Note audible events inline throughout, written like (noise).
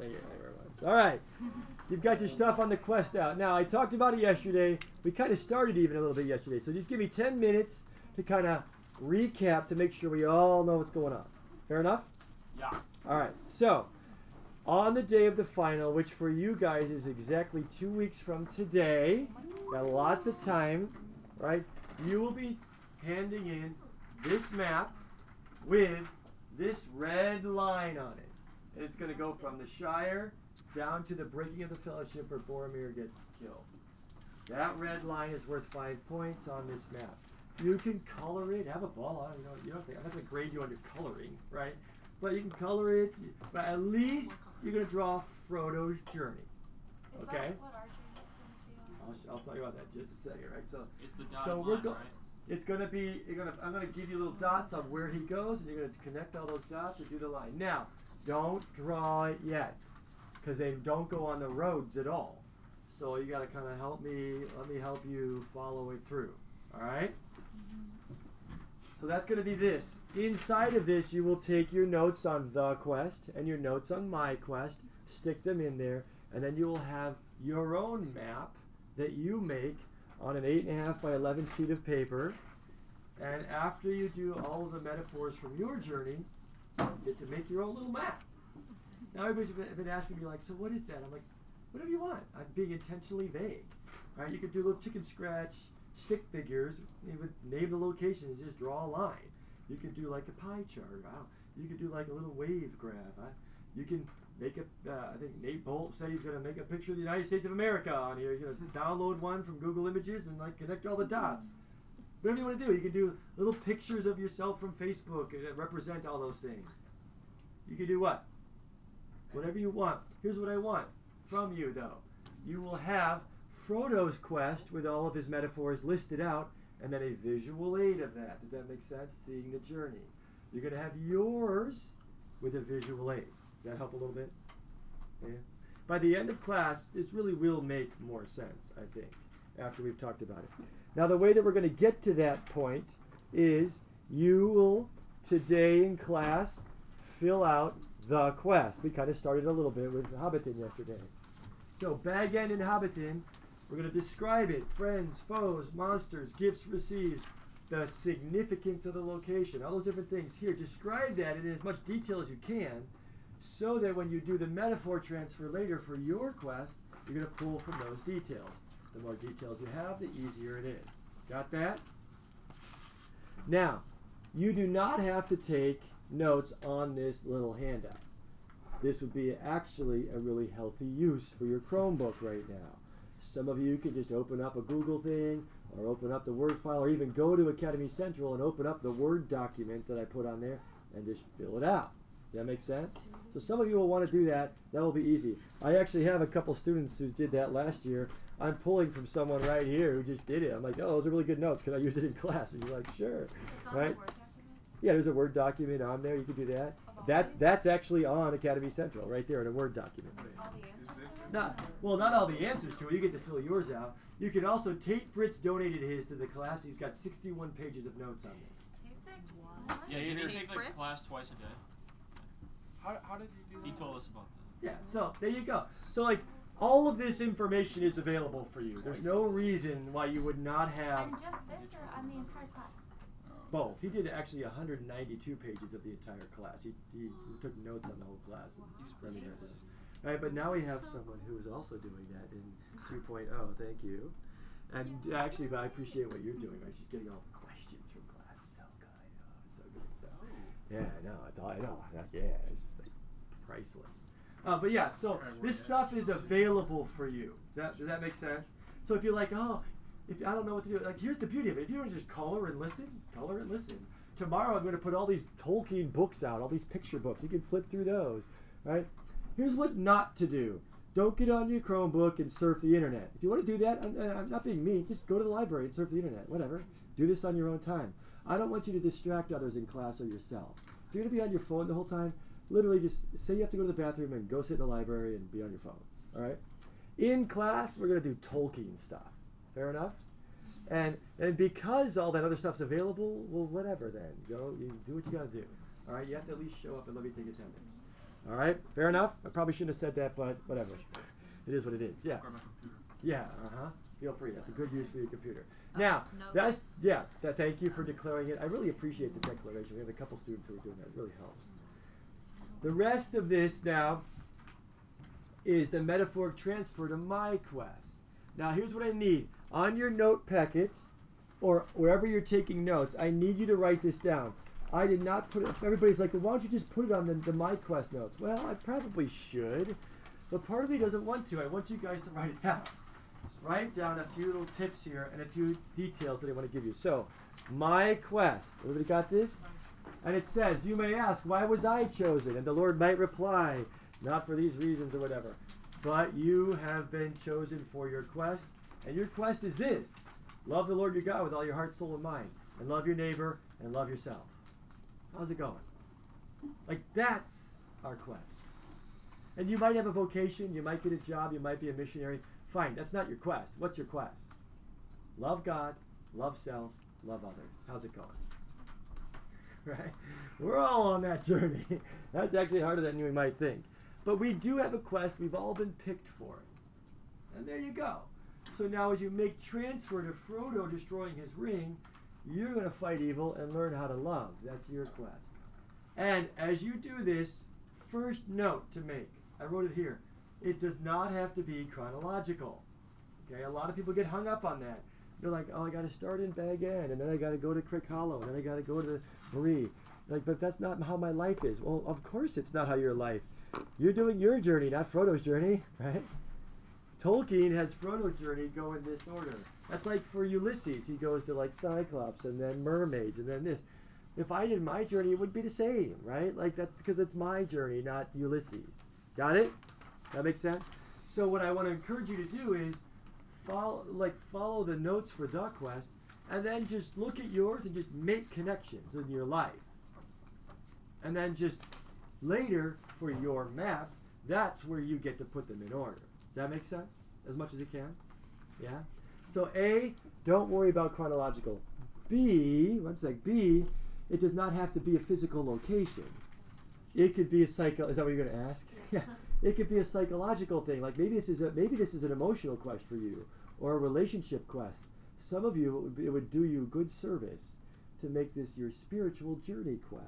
Thank you, thank you very much. All right. You've got your stuff on the quest out. Now, I talked about it yesterday. We kind of started even a little bit yesterday. So just give me 10 minutes to kind of recap to make sure we all know what's going on. Fair enough? Yeah. All right. So, on the day of the final, which for you guys is exactly two weeks from today, got lots of time, right? You will be handing in this map with this red line on it. And it's going to go from the Shire down to the breaking of the fellowship where Boromir gets killed. That red line is worth five points on this map. You can color it, have a ball on it. You know, you don't think I'm not going to grade you on your coloring, right? But you can color it. But at least you're going to draw Frodo's journey. Is Okay. that what our journey is going to be on? I'll, sh- I'll tell you about that just a second, right? So It's the dotted So we're line, go- right? it's gonna be you're gonna I'm gonna give you little dots on where he goes, and you're gonna connect all those dots and do the line. Now, don't draw it yet, because they don't go on the roads at all. So you gotta kind of help me. Let me help you follow it through. All right. So that's gonna be this. Inside of this, you will take your notes on the quest and your notes on my quest, stick them in there, and then you will have your own map that you make on an eight and a half by eleven sheet of paper. And after you do all of the metaphors from your journey, get to make your own little map. Now everybody's been, been asking me like, so what is that? I'm like, whatever you want. I'm being intentionally vague. All right, you could do little chicken scratch stick figures. You would name the locations, just draw a line. You could do like a pie chart. You could do like a little wave graph. I, you can make a. Uh, I think Nate Bolt said he's going to make a picture of the United States of America on here. You're going to download one from Google Images and like connect all the dots. Whatever you want to do, you can do little pictures of yourself from Facebook that represent all those things. You can do what? Whatever you want. Here's what I want from you, though. You will have Frodo's quest with all of his metaphors listed out, and then a visual aid of that. Does that make sense? Seeing the journey. You're going to have yours with a visual aid. Does that help a little bit? Yeah. By the end of class, this really will make more sense, I think, after we've talked about it. Now, the way that we're going to get to that point is you will, today in class, fill out the quest. We kind of started a little bit with Hobbiton yesterday. So, Bag End and Hobbiton, we're going to describe it friends, foes, monsters, gifts received, the significance of the location, all those different things. Here, describe that in as much detail as you can so that when you do the metaphor transfer later for your quest, you're going to pull from those details. The more details you have, the easier it is. Got that? Now, you do not have to take notes on this little handout. This would be actually a really healthy use for your Chromebook right now. Some of you can just open up a Google thing or open up the Word file or even go to Academy Central and open up the Word document that I put on there and just fill it out. Does that make sense? So some of you will want to do that. That will be easy. I actually have a couple students who did that last year. I'm pulling from someone right here who just did it. I'm like, oh, those are really good notes. Can I use it in class? And you're like, sure. It's on Right? the Word document? Yeah, there's a Word document on there. You can do that. That that's actually on Academy Central right there in a Word document. All the answers? Not well, not all the answers to it. You get to fill yours out. You can also Tate Fritz donated his to the class. He's got 61 pages of notes on this. What? Yeah, you Tate take like class twice a day. How, how did you do that? He told us about that. Yeah. So there you go. So like all of this information is available for you. There's no reason why you would not have On just this or on the entire class? both. He did actually 192 pages of the entire class. He, he, he took notes on the whole class. And He was let me pretty know good. All right, but now we have someone who is also doing that in (laughs) 2.0. Thank you. And actually, but I appreciate what you're doing. Right, she's getting all the questions from class. It's so good. Oh, it's so good. So oh. yeah, I know. It's all I know. Yeah, it's just like priceless. Uh, but yeah, so this stuff is available for you. Does that does that make sense? So if you're like, oh, if I don't know what to do, like here's the beauty of it. If you want to just color and listen, color and listen. Tomorrow I'm going to put all these Tolkien books out, all these picture books. You can flip through those, right? Here's what not to do. Don't get on your Chromebook and surf the internet. If you want to do that, I'm, I'm not being mean. Just go to the library and surf the internet. Whatever. Do this on your own time. I don't want you to distract others in class or yourself. If you're going to be on your phone the whole time, literally just say you have to go to the bathroom and go sit in the library and be on your phone. All right. In class, we're going to do Tolkien stuff. Fair enough. And and because all that other stuff's available, well, whatever then. Go, you do what you got to do. All right. You have to at least show up and let me take attendance. All right, fair enough. I probably shouldn't have said that, but whatever. It is what it is. Yeah. Grab my computer. Yeah, uh huh. Feel free. That's a good use for your computer. Now, no. that's yeah. That, thank you for declaring it. I really appreciate the declaration. We have a couple students who are doing that. It really helps. The rest of this now is the metaphoric transfer to my quest. Now, here's what I need on your note packet, or wherever you're taking notes. I need you to write this down. I did not put it. Everybody's like, well, why don't you just put it on the, the my quest notes? Well, I probably should, but part of me doesn't want to. I want you guys to write it down write down a few little tips here and a few details that I want to give you. So, my quest. Everybody got this? And it says, You may ask, why was I chosen? And the Lord might reply, Not for these reasons or whatever. But you have been chosen for your quest. And your quest is this love the Lord your God with all your heart, soul, and mind. And love your neighbor and love yourself. How's it going? Like, that's our quest. And you might have a vocation, you might get a job, you might be a missionary. Fine, that's not your quest. What's your quest? Love God, love self, love others. How's it going? Right? We're all on that journey. (laughs) that's actually harder than you might think. But we do have a quest. We've all been picked for it. And there you go. So now, as you make transfer to Frodo destroying his ring, you're going to fight evil and learn how to love. That's your quest. And as you do this, first note to make I wrote it here. It does not have to be chronological. Okay, a lot of people get hung up on that. They're like, oh, I got to start in Bag End, and then I got to go to Crickhollow, and then I got to go to Marie. Like, but that's not how my life is. Well, of course it's not how your life. You're doing your journey, not Frodo's journey, (laughs) right? Tolkien has Frodo's journey go in this order. That's like for Ulysses, he goes to like Cyclops, and then mermaids, and then this. If I did my journey, it would be the same, right? Like that's because it's my journey, not Ulysses. Got it? That makes sense. So what I want to encourage you to do is follow, like follow the notes for Duck Quest, and then just look at yours and just make connections in your life. And then just later for your map, that's where you get to put them in order. Does that make sense? As much as it can? Yeah? So A, don't worry about chronological. B, one sec, B, it does not have to be a physical location. It could be a psycho is that what you're gonna ask? (laughs) Yeah. It could be a psychological thing. Like maybe this is a maybe this is an emotional quest for you or a relationship quest. Some of you it would, be, it would do you good service to make this your spiritual journey quest.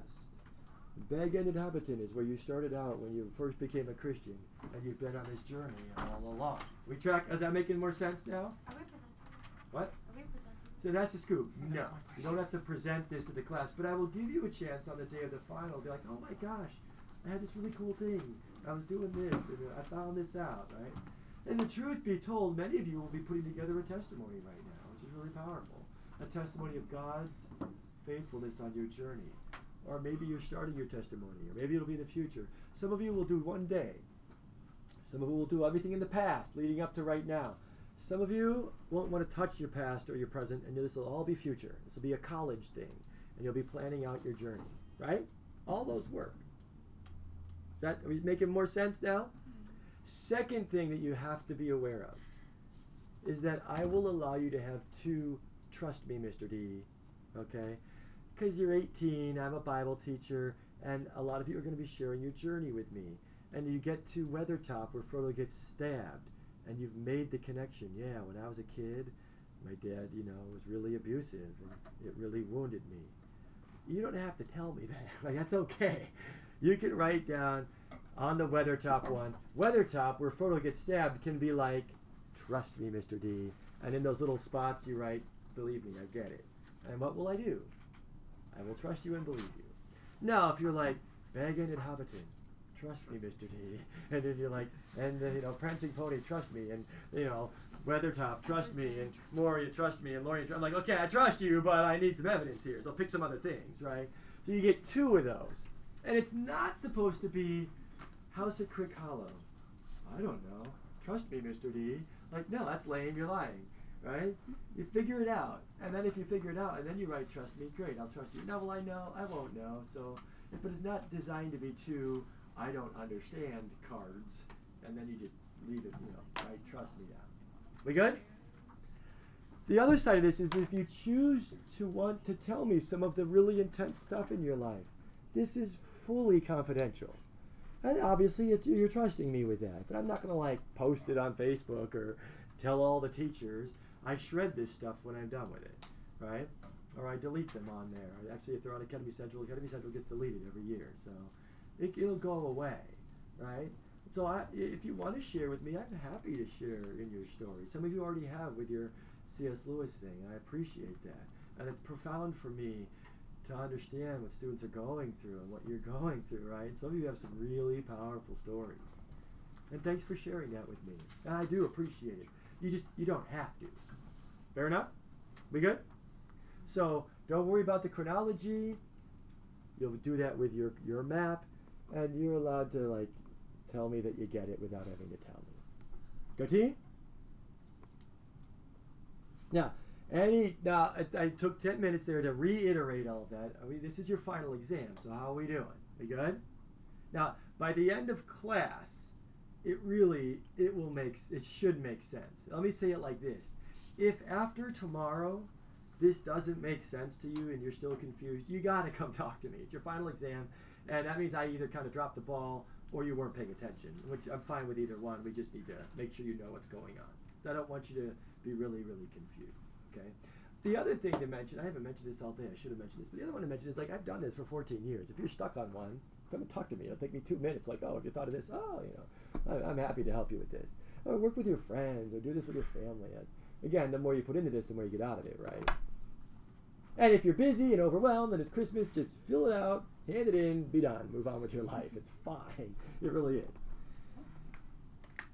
Bag End and Hobbiton is where you started out when you first became a Christian, and you've been on this journey all along. We track. Is that making more sense now? Are we presenting? What? Are we presenting? So that's the scoop. No, you don't have to present this to the class, but I will give you a chance on the day of the final. Be like, oh my gosh, I had this really cool thing. I was doing this, and I found this out, right? And the truth be told, many of you will be putting together a testimony right now, which is really powerful. A testimony of God's faithfulness on your journey. Or maybe you're starting your testimony, or maybe it'll be in the future. Some of you will do one day. Some of you will do everything in the past, leading up to right now. Some of you won't want to touch your past or your present, and this will all be future. This will be a college thing, and you'll be planning out your journey, right? All those work. Is that are we making more sense now? Mm-hmm. Second thing that you have to be aware of is that I will allow you to have two. Trust me, Mr. D. Okay, because you're 18. I'm a Bible teacher, and a lot of you are going to be sharing your journey with me. And you get to Weathertop where Frodo gets stabbed and you've made the connection. Yeah, when I was a kid, my dad, you know, was really abusive and it really wounded me. You don't have to tell me (laughs) that. Like that's okay. You can write down on the Weathertop one. Weathertop, where Frodo gets stabbed, can be like, "Trust me, Mr. D." And in those little spots, you write, "Believe me, I get it." And what will I do? I will trust you and believe you. Now, if you're like, "Bag and Inhabitant," trust me, Mr. D. And then you're like, and uh, you know, Prancing Pony, trust me, and you know, Weathertop, trust me, and Moria, trust me, and Lorien, tr- I'm like, okay, I trust you, but I need some evidence here, so pick some other things, right? So you get two of those, and it's not supposed to be House at Crickhollow. I don't know. Trust me, Mr. D. Like, no, that's lame. You're lying, right? You figure it out, and then if you figure it out, and then you write, "Trust me," great. I'll trust you. No, well, I know. I won't know. So, but it's not designed to be two I don't understand cards, and then you just leave it, you know, right? Trust me now. We good? The other side of this is if you choose to want to tell me some of the really intense stuff in your life, this is fully confidential. And obviously, it's you're trusting me with that. But I'm not gonna like post it on Facebook or tell all the teachers. I shred this stuff when I'm done with it, right? Or I delete them on there. Actually, if they're on Academy Central, Academy Central gets deleted every year, so it, it'll go away, right? So I, if you want to share with me, I'm happy to share in your story. Some of you already have with your C.S. Lewis thing, and I appreciate that. And it's profound for me to understand what students are going through and what you're going through, right? Some of you have some really powerful stories. And thanks for sharing that with me. And I do appreciate it. You just you don't have to. Fair enough? We good? So don't worry about the chronology. You'll do that with your your map, and you're allowed to like tell me that you get it without having to tell me. Go team. Now, any now I, I took ten minutes there to reiterate all of that. I mean, this is your final exam, so how are we doing? We good? Now, by the end of class, it really it will make it should make sense. Let me say it like this: If after tomorrow this doesn't make sense to you and you're still confused, you got to come (laughs) talk to me. It's your final exam, and that means I either kind of dropped the ball or you weren't paying attention, which I'm fine with either one. We just need to make sure you know what's going on. I don't want you to be really, really confused. Okay. The other thing to mention, I haven't mentioned this all day. I should have mentioned this, but the other one to mention is like I've done this for 14 years. If you're stuck on one, come and talk to me. It'll take me two minutes. Like, oh, have you thought of this? Oh, you know, I- I'm happy to help you with this. Or work with your friends, or do this with your family. And again, the more you put into this, the more you get out of it, right? And if you're busy and overwhelmed and it's Christmas, just fill it out, hand it in, be done, move on with your (laughs) life. It's fine. It really is.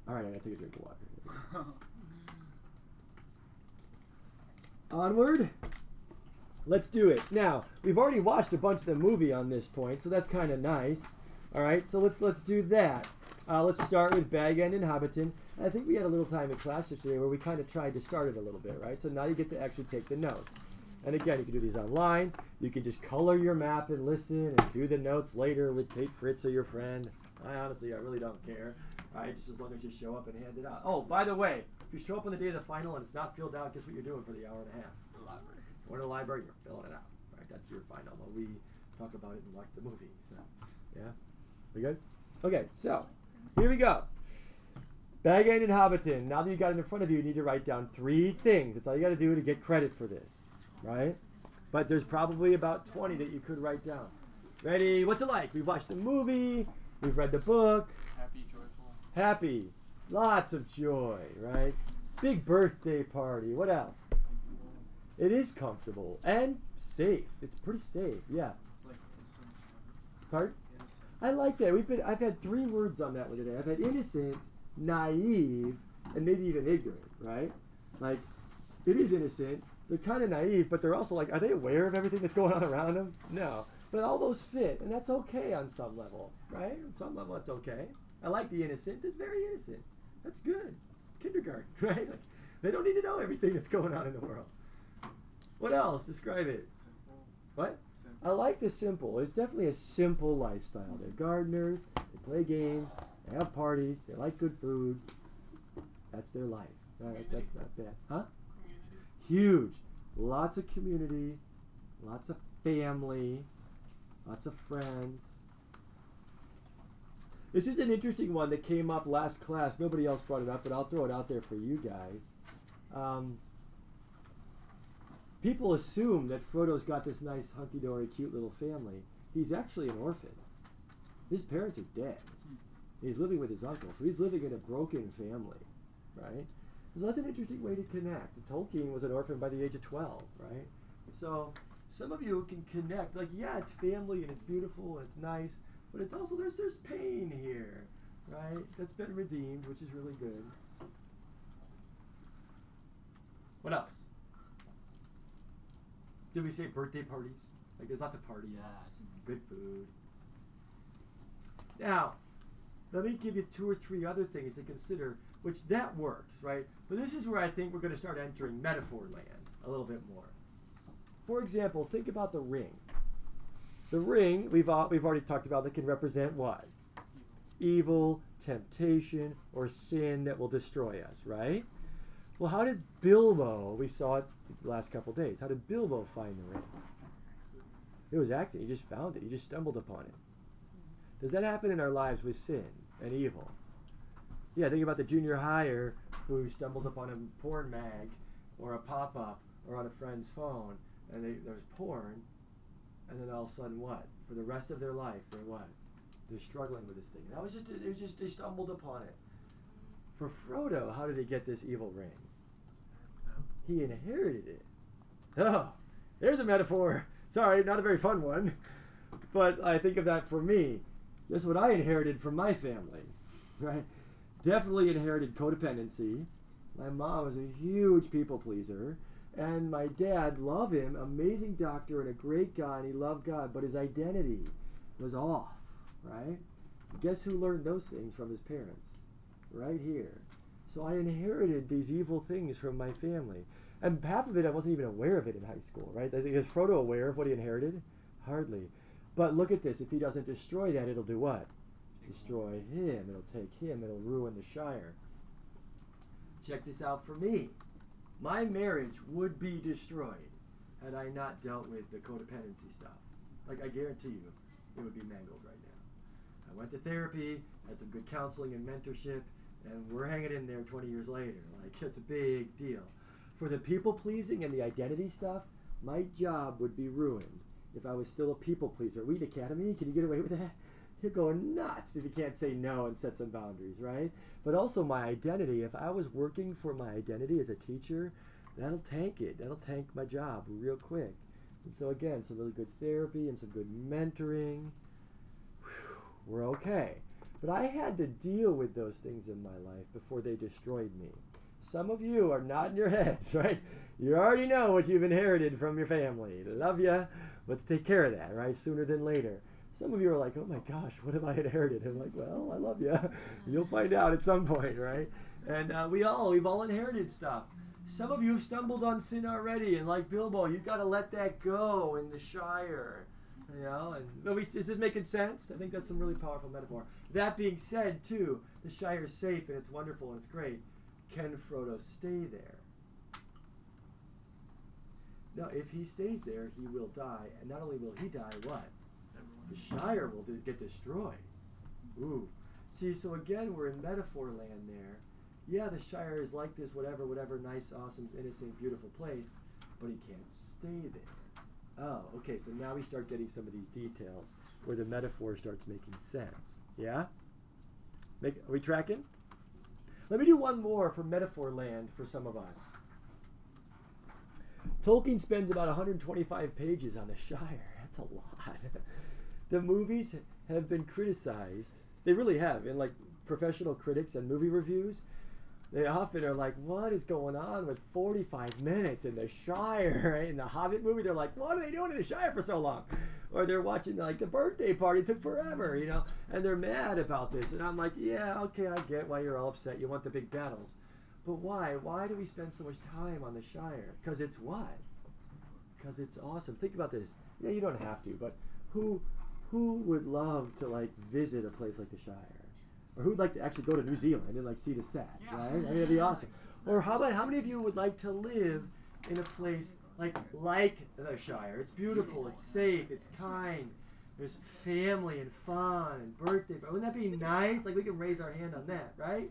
All right, I gotta take a drink of water. (laughs) Onward. Let's do it. Now, we've already watched a bunch of the movie on this point, so that's kind of nice. All right, so let's let's do that. Uh, let's start with Bag End and Hobbiton. I think we had a little time in class yesterday where we kind of tried to start it a little bit, right? So now you get to actually take the notes. And again, you can do these online. You can just color your map and listen and do the notes later with Tate Fritz or your friend. I honestly, I really don't care. Right, just as long as you show up and hand it out. Oh, by the way, if you show up on the day of the final and it's not filled out, guess what you're doing for the hour and a half? The library. Go to the library, you're filling it out. Right, that's your final. While we talk about it and watch the movie. So, yeah, we good? Okay, so here we go. Bag End and Hobbiton. Now that you got it in front of you, you need to write down three things. That's all you got to do to get credit for this, right? But there's probably about 20 that you could write down. Ready? What's it like? We've watched the movie. We've read the book. Happy, joyful. Happy. Lots of joy, right? Big birthday party. What else? It is comfortable and safe. It's pretty safe. Yeah. Pardon? I like that. We've been. I've had three words on that one today. I've had innocent, naive, and maybe even ignorant. Right? Like, it is innocent. They're kind of naive, but they're also like, are they aware of everything that's going on around them? No. But all those fit, and that's okay on some level, right? On some level, that's okay. I like the innocent. It's very innocent. That's good. Kindergarten, (laughs) right? Like, they don't need to know everything that's going on in the world. What else? Describe it. Simple. What? Simple. I like the simple. It's definitely a simple lifestyle. They're gardeners. They play games. They have parties. They like good food. That's their life. Right? That's not bad. Huh? Community. Huge. Lots of community. Lots of family. Lots of friends. This is an interesting one that came up last class. Nobody else brought it up, but I'll throw it out there for you guys. Um, people assume that Frodo's got this nice, hunky dory, cute little family. He's actually an orphan. His parents are dead. He's living with his uncle, so he's living in a broken family, right? So that's an interesting way to connect. Tolkien was an orphan by the age of 12, right? So some of you can connect, like, yeah, it's family and it's beautiful and it's nice, but it's also, there's, there's pain here, right? That's been redeemed, which is really good. What else? Did we say birthday parties? Like, there's lots of parties. Good food. Now, let me give you two or three other things to consider, which that works, right? But this is where I think we're going to start entering metaphor land a little bit more. For example, think about the ring. The ring we've we've already talked about that can represent what? Evil, temptation, or sin that will destroy us, right? Well, how did Bilbo? We saw it the last couple days. How did Bilbo find the ring? It was accident. He just found it. He just stumbled upon it. Does that happen in our lives with sin and evil? Yeah, think about the junior higher who stumbles upon a porn mag or a pop up or on a friend's phone and they, there's porn, and then all of a sudden, what? For the rest of their life, they're what? They're struggling with this thing. That was just, it was just, they stumbled upon it. For Frodo, how did he get this evil ring? He inherited it. Oh, there's a metaphor. Sorry, not a very fun one. But I think of that for me. That's what I inherited from my family. (laughs) Right? Definitely inherited codependency. My mom was a huge people pleaser. And my dad, love him, amazing doctor and a great guy, and he loved God, but his identity was off, right? Guess who learned those things from his parents? Right here. So I inherited these evil things from my family. And half of it, I wasn't even aware of it in high school, right? Is Frodo aware of what he inherited? Hardly. But look at this. If he doesn't destroy that, it'll do what? Destroy him. It'll take him. It'll ruin the Shire. Check this out for me. My marriage would be destroyed had I not dealt with the codependency stuff. Like, I guarantee you, it would be mangled right now. I went to therapy, had some good counseling and mentorship, and we're hanging in there 20 years later. Like, it's a big deal. For the people pleasing and the identity stuff, my job would be ruined if I was still a people pleaser. Wheaton Academy, can you get away with that? You're going nuts if you can't say no and set some boundaries, right? But also my identity. If I was working for my identity as a teacher, that'll tank it. That'll tank my job real quick. And so again, some really good therapy and some good mentoring. Whew, we're okay. But I had to deal with those things in my life before they destroyed me. Some of you are nodding your (laughs) heads, right? You already know what you've inherited from your family. Love ya. Let's take care of that, right? Sooner than later. Some of you are like, oh my gosh, what have I inherited? I'm like, well, I love you. You'll find out at some point, right? And uh, we all, we've all inherited stuff. Some of you have stumbled on sin already, and like Bilbo, you've got to let that go in the Shire. You know, and we, is this making sense? I think that's some really powerful metaphor. That being said, too, the Shire is safe and it's wonderful and it's great. Can Frodo stay there? No, if he stays there, he will die. And not only will he die, what? The Shire will get destroyed. Ooh. See, so again, we're in metaphor land there. Yeah, the Shire is like this, whatever, whatever, nice, awesome, innocent, beautiful place, but he can't stay there. Oh, okay, so now we start getting some of these details where the metaphor starts making sense. Yeah? Make, are we tracking? Let me do one more for metaphor land for some of us. Tolkien spends about 125 pages on the Shire. That's a lot. (laughs) the movies have been criticized. They really have. In like professional critics and movie reviews, they often are like, "What is going on with 45 minutes in the Shire?" (laughs) In the Hobbit movie, they're like, "What are they doing in the Shire for so long?" Or they're watching like the birthday party took forever, you know, and they're mad about this. And I'm like, "Yeah, okay, I get why you're all upset. You want the big battles." But why? Why do we spend so much time on the Shire? Because it's what? Because it's awesome. Think about this. Yeah, you don't have to, but who who would love to like visit a place like the Shire? Or who'd like to actually go to New Zealand and like see the set, Yeah. right? I mean, it'd be awesome. Or how about how many of you would like to live in a place like like the Shire? It's beautiful, it's safe, it's kind. There's family and fun and birthday. But wouldn't that be nice? Like we can raise our hand on that, right?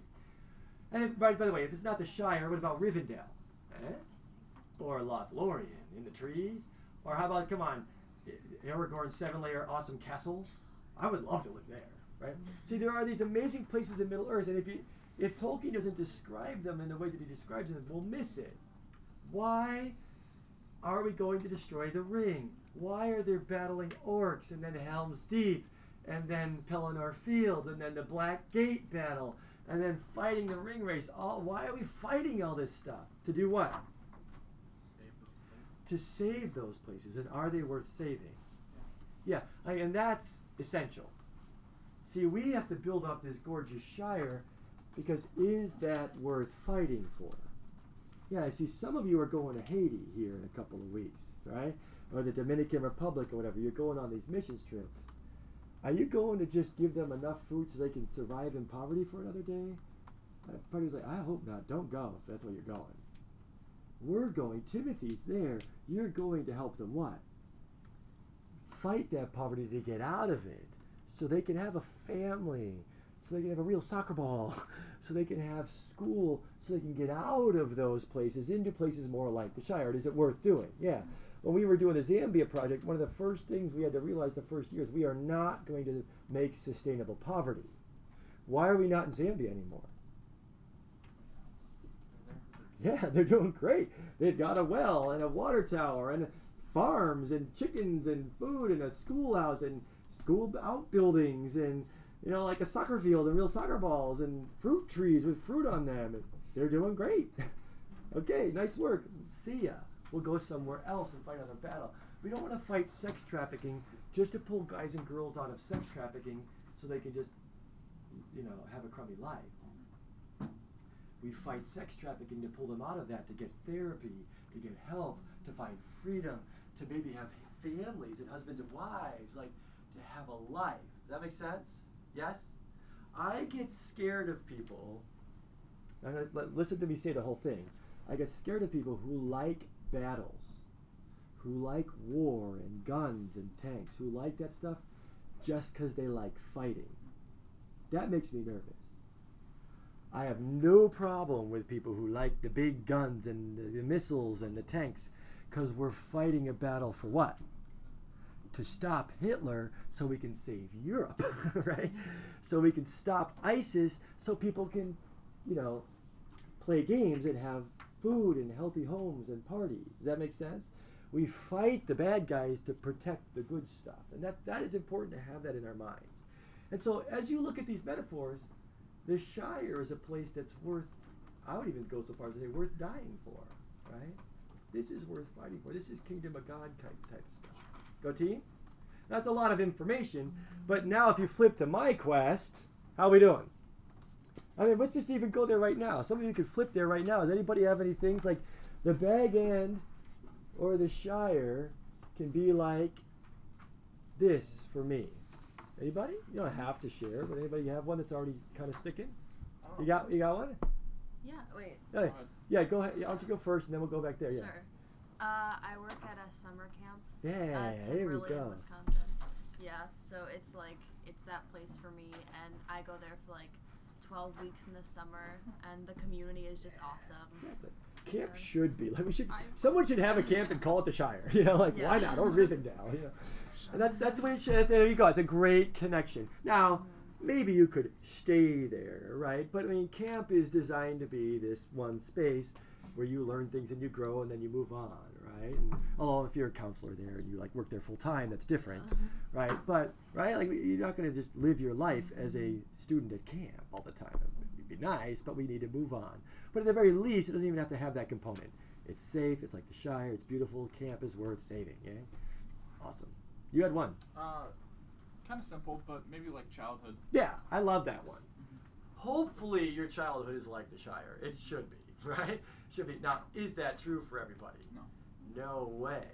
And if, by, by the way, if it's not the Shire, what about Rivendell? Eh? Or Lothlorien in the trees? Or how about, come on, Aragorn's seven layer awesome castle? I would love to live there, right? See, there are these amazing places in Middle Earth, and if you, if Tolkien doesn't describe them in the way that he describes them, we'll miss it. Why are we going to destroy the ring? Why are there battling orcs and then Helm's Deep and then Pelennor Field and then the Black Gate battle and then fighting the Ringwraiths? All why are we fighting all this stuff? To do what? To save those places, and are they worth saving? Yeah, I, and that's essential. See, we have to build up this gorgeous Shire because is that worth fighting for? Yeah, I see some of you are going to Haiti here in a couple of weeks, right? Or the Dominican Republic or whatever. You're going on these missions trips. Are you going to just give them enough food so they can survive in poverty for another day? Everybody was like, I hope not. Don't go if that's where you're going. We're going. Timothy's there. You're going to help them what? Fight that poverty to get out of it so they can have a family, so they can have a real soccer ball, (laughs) so they can have school, so they can get out of those places into places more like the Shire. Is it worth doing? Yeah. When we were doing the Zambia project, one of the first things we had to realize the first year is we are not going to make sustainable poverty. Why are we not in Zambia anymore? Yeah, (laughs) they're doing great. They've got a well and a water tower and farms and chickens and food and a schoolhouse and school outbuildings and you know like a soccer field and real soccer balls and fruit trees with fruit on them. And they're doing great. (laughs) okay, nice work. See ya. We'll go somewhere else and fight another battle. We don't want to fight sex trafficking just to pull guys and girls out of sex trafficking so they can just you know have a crummy life. We fight sex trafficking to pull them out of that, to get therapy, to get help, to find freedom, to maybe have families and husbands and wives, like to have a life. Does that make sense? Yes? I get scared of people. Listen to me say the whole thing. I get scared of people who like battles, who like war and guns and tanks, who like that stuff just because they like fighting. That makes me nervous. I have no problem with people who like the big guns and the, the missiles and the tanks because we're fighting a battle for what? To stop Hitler so we can save Europe, (laughs) right? So we can stop ISIS so people can, you know, play games and have food and healthy homes and parties. Does that make sense? We fight the bad guys to protect the good stuff. And that, that is important to have that in our minds. And so as you look at these metaphors, the Shire is a place that's worth, I would even go so far as to say, worth dying for, right? This is worth fighting for. This is Kingdom of God type, type stuff. Go team? That's a lot of information, but now if you flip to my quest, how we doing? I mean, let's just even go there right now. Some of you could flip there right now. Does anybody have any things like the Bag End or the Shire can be like this for me? Anybody? You don't have to share, but anybody have one that's already kind of sticking? You got you got one? Yeah, wait. Hey, ahead. Yeah, go ahead. Yeah, Why don't you go first, and then we'll go back there. Yeah. Sure. Uh, I work at a summer camp. Yeah, at here we Timberlee, go. Wisconsin. Yeah, so it's like it's that place for me, and I go there for like 12 weeks in the summer, and the community is just awesome. Exactly. Camp Yeah. should be like we should. I- Someone should have a camp and call it the Shire. You know, like why not? Or Rivendell. You know, (laughs) and that's that's the way it should. There you go. It's a great connection. Now, Mm-hmm. Maybe you could stay there, right? But I mean, camp is designed to be this one space where you learn things and you grow and then you move on, right? And, although if you're a counselor there and you like work there full time, that's different, right? But right, like you're not going to just live your life as a student at camp all the time. It'd be nice, but we need to move on. But at the very least, it doesn't even have to have that component. It's safe. It's like the Shire. It's beautiful. Camp is worth saving. Yeah, awesome. You had one. Uh, kind of simple, but maybe like childhood. Yeah, I love that one. Hopefully, your childhood is like the Shire. It should be, (laughs) right? Should be. Now, is that true for everybody? No. No way,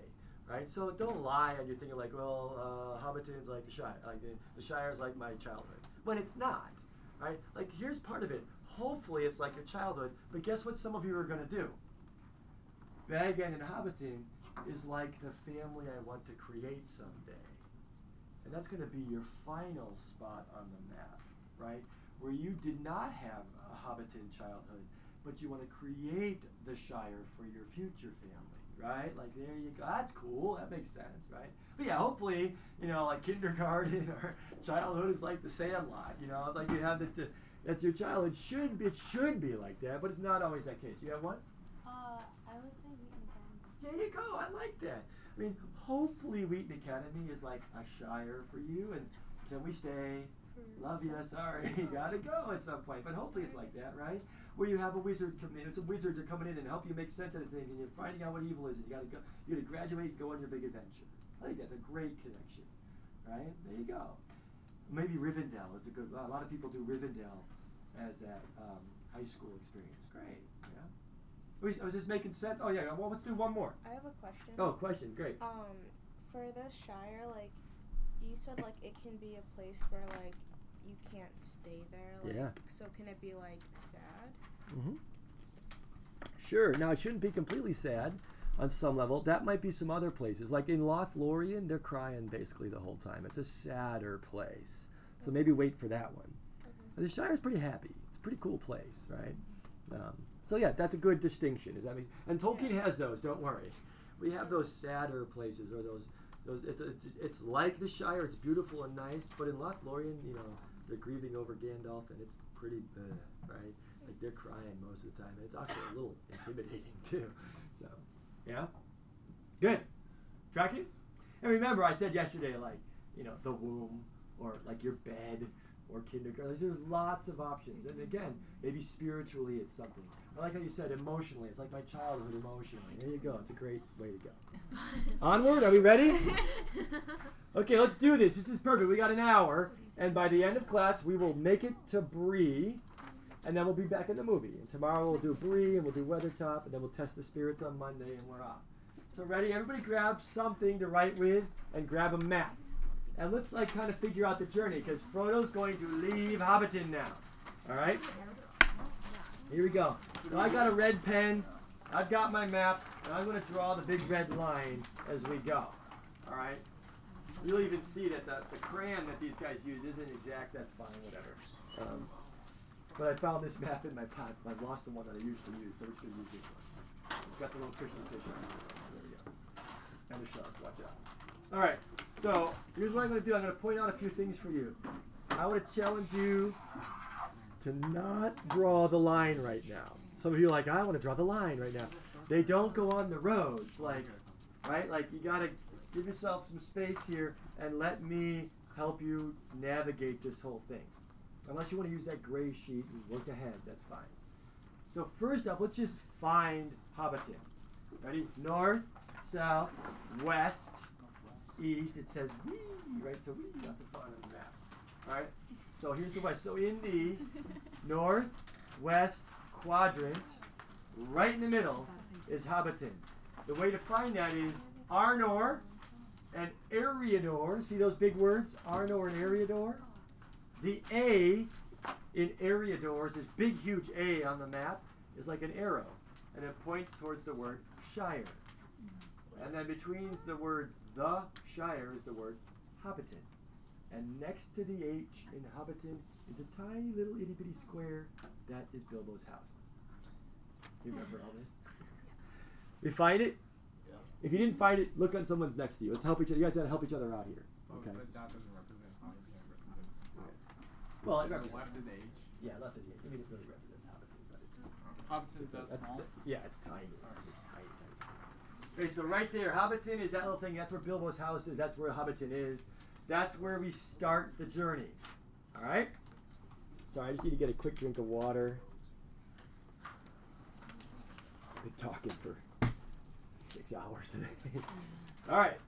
right? So don't lie and you're thinking like, well, uh, Hobbiton's like the Shire, like the, the Shire's like my childhood, when it's not, right? Like here's part of it. Hopefully, it's like your childhood, but guess what? Some of you are gonna do. Bag End and Hobbiton is like the family I want to create someday. And that's going to be your final spot on the map, right? Where you did not have a Hobbiton childhood, but you want to create the Shire for your future family, right? Like, there you go. That's cool. That makes sense, right? But yeah, hopefully, you know, like kindergarten (laughs) or childhood is like the Sandlot, you know, it's like you have the, the that's your childhood. Should be, it should be like that, but it's not always that case. You have one? Uh, I would say Wheaton Academy. There you go. I like that. I mean, hopefully Wheaton Academy is like a shire for you. And can we stay? Love (laughs) you. Sorry, you gotta go at some point. But hopefully it's like that, right? Where you have a wizard come in. Some wizards are coming in and help you make sense of things, and you're finding out what evil is, and you gotta go. You gotta graduate and go on your big adventure. I think that's a great connection, right? There you go. Maybe Rivendell is a good. A lot of people do Rivendell as that um, high school experience. Great. Yeah. Was, was this making sense? Oh yeah. Well, let's do one more. I have a question. Oh, question. Great. Um, for the Shire, like, you said like it can be a place where like you can't stay there. Like, Yeah. So can it be like sad? Mm-hmm. Sure. Now it shouldn't be completely sad on some level. That might be some other places. Like in Lothlorien, they're crying basically the whole time. It's a sadder place. So maybe wait for that one. The Shire is pretty happy. It's a pretty cool place, right? Um, so yeah, that's a good distinction. Is that make And Tolkien has those. Don't worry. We have those sadder places or those those. It's it's, it's like the Shire. It's beautiful and nice, but in Lothlorien, you know, they're grieving over Gandalf, and it's pretty bad, right? Like they're crying most of the time. And it's actually a little (laughs) intimidating too. So, yeah, good. Tracking. And remember, I said yesterday, like you know, the womb or like your bed or kindergarten. There's lots of options. And again, maybe spiritually it's something. I like how you said emotionally. It's like my childhood emotionally. There you go. It's a great way to go. (laughs) Onward. Are we ready? (laughs) Okay, let's do this. This is perfect. We got an hour, and by the end of class, we will make it to Bree, and then we'll be back in the movie. And tomorrow we'll do Bree, and we'll do Weathertop, and then we'll test the spirits on Monday, and we're off. So ready? Everybody grab something to write with, and grab a map. And let's like kind of figure out the journey, because Frodo's going to leave Hobbiton now. All right? Here we go. So I got a red pen. I've got my map, and I'm going to draw the big red line as we go. All right? You'll even see that the, the crayon that these guys use isn't exact. That's fine, whatever. Um, but I found this map in my pot. I've lost the one that I usually use, so I'm just going to use this one. It's got the little Christmas fish on it. There we go. And a shark. Watch out. All right. So here's what I'm going to do. I'm going to point out a few things for you. I want to challenge you to not draw the line right now. Some of you are like, I want to draw the line right now. They don't go on the roads, like, right? Like you got to give yourself some space here and let me help you navigate this whole thing. Unless you want to use that gray sheet and work ahead, that's fine. So first up, let's just find Hobbiton. Ready? North, south, west, east. It says wee, right? So wee, that's the bottom of the map. All right. So here's the west. So in the (laughs) north, west quadrant, right in the middle is Hobbiton. The way to find that is Arnor and Eriador. See those big words? Arnor and Eriador? The A in Eriador is this big, huge A on the map, is like an arrow, and it points towards the word Shire. And then between the words the Shire is the word Hobbiton. And next to the H in Hobbiton is a tiny little itty bitty square that is Bilbo's house. You remember all this? (laughs) We find it? If you didn't find it, look on someone's next to you. Let's help each other. You guys gotta help each other out here. Oh, Okay. so that doesn't represent Hobbiton, it represents house. Well, it Just represents. left an H. Yeah, left of the I mean, it really represents Hobbiton, but it's, Hobbiton's that that's- small? Yeah, it's tiny. It's tiny, tiny. Okay, so right there, Hobbiton is that little thing. That's where Bilbo's house is. That's where Hobbiton is. That's where we start the journey. All right. Sorry, I just need to get a quick drink of water. Been talking for six hours today. (laughs) All right.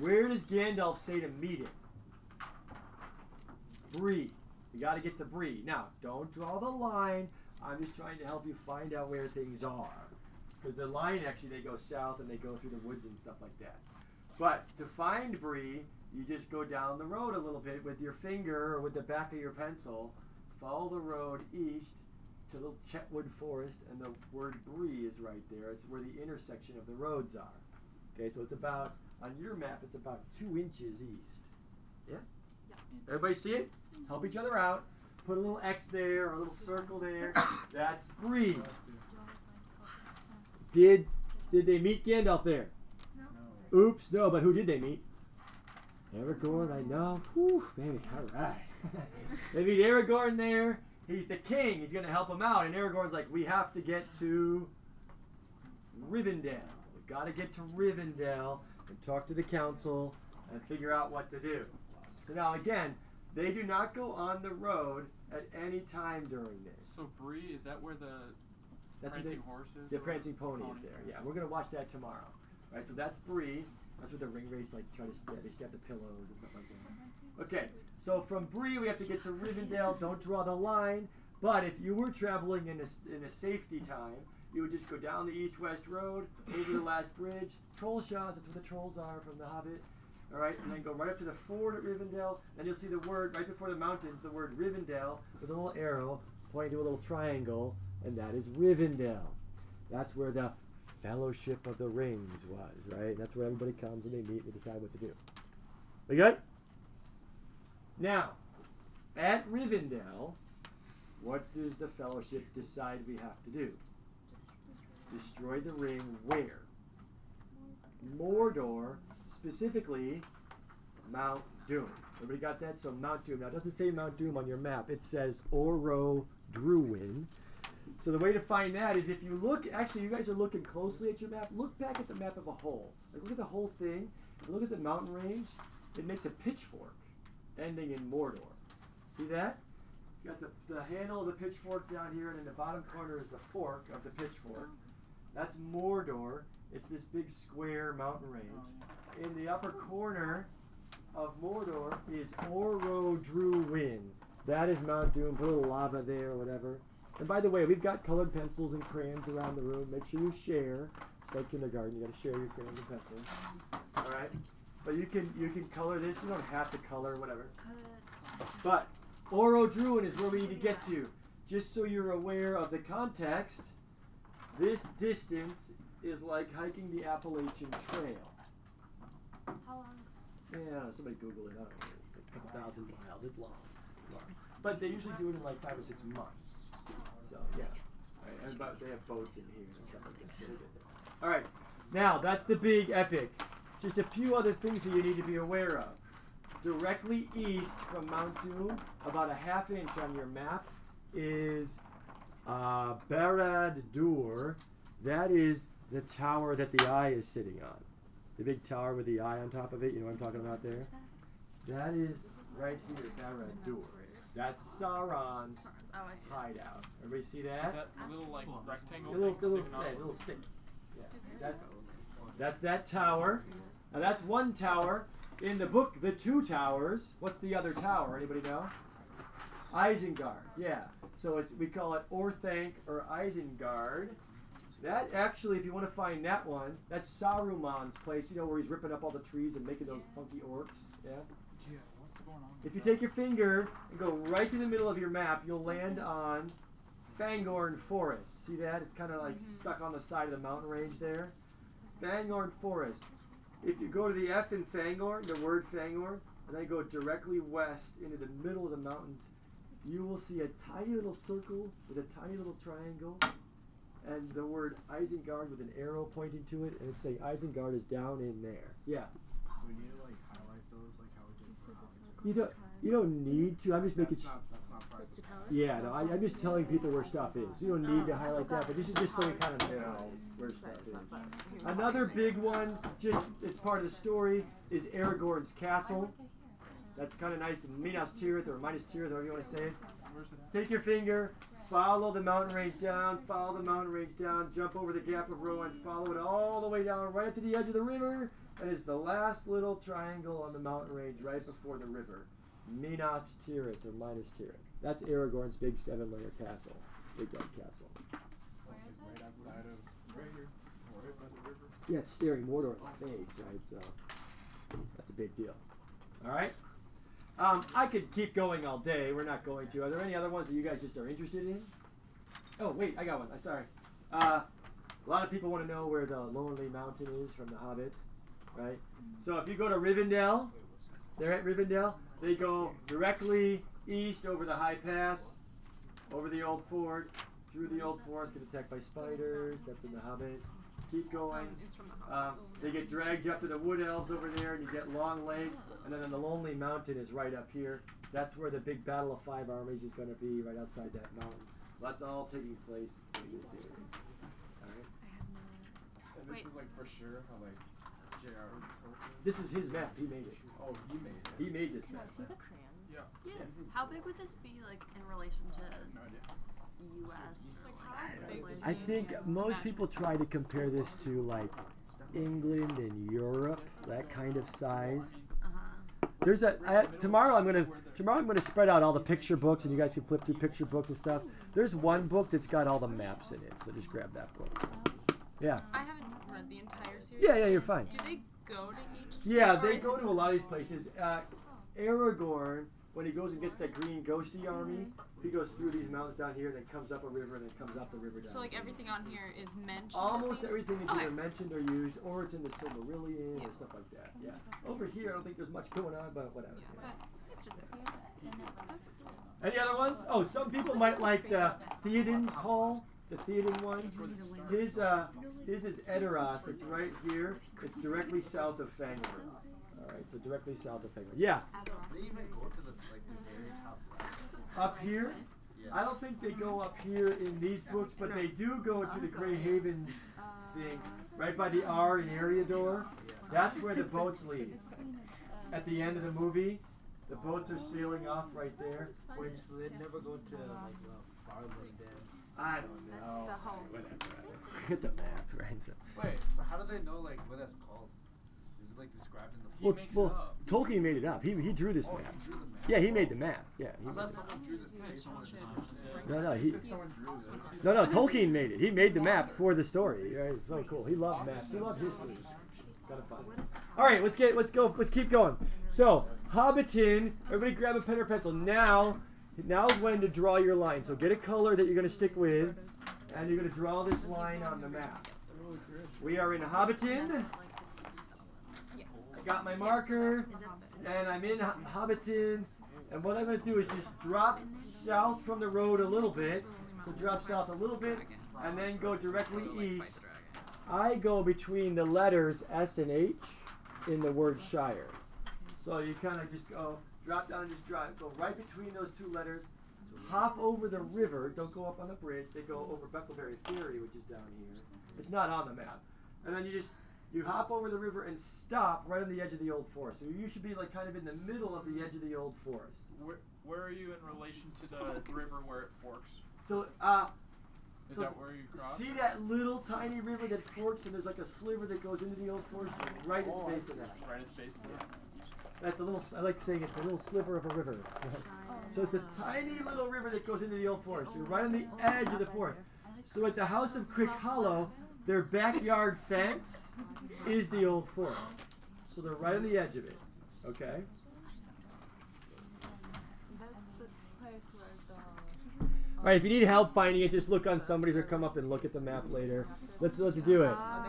Where does Gandalf say to meet him? Bree. You got to get to Bree. Now, don't draw the line. I'm just trying to help you find out where things are. Because the line actually, they go south and they go through the woods and stuff like that. But to find Bree, you just go down the road a little bit with your finger or with the back of your pencil. Follow the road east to the Chetwood Forest, and the word Bree is right there. It's where the intersection of the roads are. Okay, so it's about, on your map, it's about two inches east. Yeah? Everybody see it? Help each other out. Put a little X there or a little circle there. That's Bree. Oh, Did did they meet Gandalf there? No. Oops, no, but who did they meet? Aragorn, I know. Whew, baby, all right. (laughs) they meet Aragorn there. He's the king. He's going to help him out. And Aragorn's like, we have to get to Rivendell. We've got to get to Rivendell and talk to the council and figure out what to do. So now, again, they do not go on the road at any time during this. So Bree, is that where the That's what prancing they, horse is? the prancing pony there. Yeah, we're gonna watch that tomorrow. Right, so that's Bree. That's what the Ringwraiths like try to stab. They stab the pillows and stuff like that. Okay, so from Bree we have to get to Rivendell. Don't draw the line. But if you were traveling in a, in a safety time, you would just go down the east-west road, over the last bridge, Trollshaws. That's where the trolls are from The Hobbit. All right, and then go right up to the ford at Rivendell. and you'll see the word right before the mountains, the word Rivendell with a little arrow pointing to a little triangle, and that is Rivendell. That's where the Fellowship of the Rings was, right? That's where everybody comes and they meet and decide what to do. We good? Now, at Rivendell, what does the Fellowship decide we have to do? Destroy the ring where? Mordor, specifically Mount Doom. Everybody got that? So Mount Doom. Now it doesn't say Mount Doom on your map. It says Oro Druin. So the way to find that is if you look. Actually, you guys are looking closely at your map. Look back at the map of a whole. Like look at the whole thing. Look at the mountain range. It makes a pitchfork, ending in Mordor. See that? You got the, the handle of the pitchfork down here, and in the bottom corner is the fork of the pitchfork. That's Mordor. It's this big square mountain range. In the upper corner of Mordor is Orodruin. That is Mount Doom. Put a little lava there or whatever. And by the way, we've got colored pencils and crayons around the room. Make sure you share. It's like kindergarten. You got to share your crayons and pencils. All right. But you can you can color this. You don't have to color whatever. But Orodruin is where we need to get to. Just so you're aware of the context, this distance is like hiking the Appalachian Trail. How long is Yeah, somebody Google it. I don't know. It's a couple thousand miles. It's long. long. But they usually do it in like five or six months. So yeah. Right, and but they have boats in here and stuff like that. so they get there. All right. Now that's the big epic. Just a few other things that you need to be aware of. Directly east from Mount Doom, about a half inch on your map, is uh, Barad Dur. That is the tower that the eye is sitting on. The big tower with the eye on top of it. You know what I'm talking about there? That is right here, Barad Dur. That's Sauron's Oh, I see. hideout. Everybody see Is that? that little like A rectangle little, thing little, sticking off? stick, little stick. Yeah. That's, that's that tower. Now that's one tower. In the book, The Two Towers, what's the other tower? Anybody know? Isengard. Yeah. So it's we call it Orthanc or Isengard. That actually, if you want to find that one, that's Saruman's place. You know where he's ripping up all the trees and making those funky orcs. Yeah. Yeah, what's going on? If you take your finger and go right to the middle of your map, you'll land on Fangorn Forest. See that? It's kind of like mm-hmm. stuck on the side of the mountain range there. Fangorn Forest. If you go to the F in Fangorn, the word Fangorn, and then go directly west into the middle of the mountains, you will see a tiny little circle with a tiny little triangle and the word Isengard with an arrow pointing to it, and it's saying Isengard is down in there. Yeah. We need to like highlight those like how we did for Hobbits. You don't you don't need to. I'm just making That's sure. not that's not part of Just to the tell us? Yeah, no, I, I'm just telling people where stuff is. You don't need to highlight that, but this is just so we kind of know where stuff is. Another big one, just as part of the story, is Aragorn's castle. That's kind of nice. Minas Tirith or Minas Tirith, however you want to say it. Where's it at? Take your finger, follow the mountain range down, follow the mountain range down, jump over the Gap of Rohan, follow it all the way down right up to the edge of the river, and it's the last little triangle on the mountain range right before the river. Minas Tirith or Minas Tirith. That's Aragorn's big seven-layer castle, big red castle. It's like right outside of right here, right by the river. Yeah, it's staring Mordor in the face, right? So that's a big deal. All right. Um, I could keep going all day. We're not going to. Are there any other ones that you guys just are interested in? Oh wait, I got one. I'm sorry. Uh, a lot of people want to know where the Lonely Mountain is from The Hobbit, right? So if you go to Rivendell, they're at Rivendell. They go directly east over the high pass, over the old fort, through the old forest, get attacked by spiders. That's in The Hobbit. Keep going. it's from the Um, they get dragged up to the wood elves over there, and you get Long Lake, and then the Lonely Mountain is right up here. That's where the big Battle of Five Armies is going to be, right outside that mountain. That's all taking place in this area. All right. And this Wait. is like for sure how like J.R. This is his map. He made it. Oh, he made it. He made this Can I map. see the crayon? Yeah. Yeah. How big would this be, like, in relation to No idea. U.S. or Like, like? how big Malaysia? I think most people try to compare this to like England and Europe, that kind of size. Uh-huh. There's a I, tomorrow. I'm gonna tomorrow. I'm gonna spread out all the picture books, and you guys can flip through picture books and stuff. There's one book that's got all the maps in it, so just grab that book. Yeah, I haven't read the entire series. yeah, yeah. You're fine. Do they go to each? Yeah, they go to a lot of these places. Uh, Aragorn when he goes and gets that green ghosty army, he goes through these mountains down here and then comes up a river and then comes up the river down. So like everything on here is mentioned. Almost everything is Okay. either mentioned or used, or it's in the Silmarillion Yeah. or stuff like that. Yeah. Over here, I don't think there's much going on, but whatever. Yeah, but it's just there. That's cool. Any other ones? Oh, some people might like the Theoden's Hall, the Theoden one. His uh, his is Edoras. It's right here. It's directly south of Fangor. All right, so directly south of Fangor. Yeah, They even go to the like the very top left. up here. Yeah. I don't think they go up here in these books, but they do go to the Grey Havens thing, right by the R in Eriador. That's where the boats leave. At the end of the movie, the boats are sailing off right there. Wait, so they never go to like uh, Farland then? I don't know. the home. Whatever. (laughs) It's a map, right? So. Wait, so how do they know like what that's called? Is it like described in the He Well, makes well, it up. Tolkien made it up. He, he drew this Oh, map. he drew the map. Yeah, he made the map. Yeah. he Unless made it. someone drew this map. Someone Someone No, no, he, said someone drew this. no, no. Tolkien made it. He made the map for the story. Right? It's so cool. He loved maps. He loved history. Kind of fun. All right, let's get let's go. Let's keep going. So, Hobbiton. Everybody, grab a pen or pencil. Now, now's when to draw your line. So get a color that you're going to stick with, and you're going to draw this line on the map. We are in Hobbiton. I got my marker. and I'm in Hobbiton, and what I'm going to do is just drop south from the road a little bit. So drop south a little bit, and then go directly east. I go between the letters S and H in the word Shire. So you kind of just go drop down and just drive, go right between those two letters. Hop over the river. Don't go up on the bridge. They go over Bucklebury Ferry, which is down here. It's not on the map. And then you just you hop over the river and stop right on the edge of the old forest. So you should be like kind of in the middle of the edge of the old forest. Where, where are you in relation to the river where it forks? So uh, Is so that where you cross? see that little tiny river that forks and there's like a sliver that goes into the old forest right at Oh, the I base of that. Right at the base of it. That's the little. I like saying it. The little sliver of a river. (laughs) so it's the tiny little river that goes into the old forest. You're right on the edge of the forest. So at the house of Crickhollow, their backyard (laughs) fence is the old forest. So they're right on the edge of it. Okay. That's the place where the. All right. If you need um, help finding it, just look on somebody's or come up and look at the map later. Let's let's do it. Ah.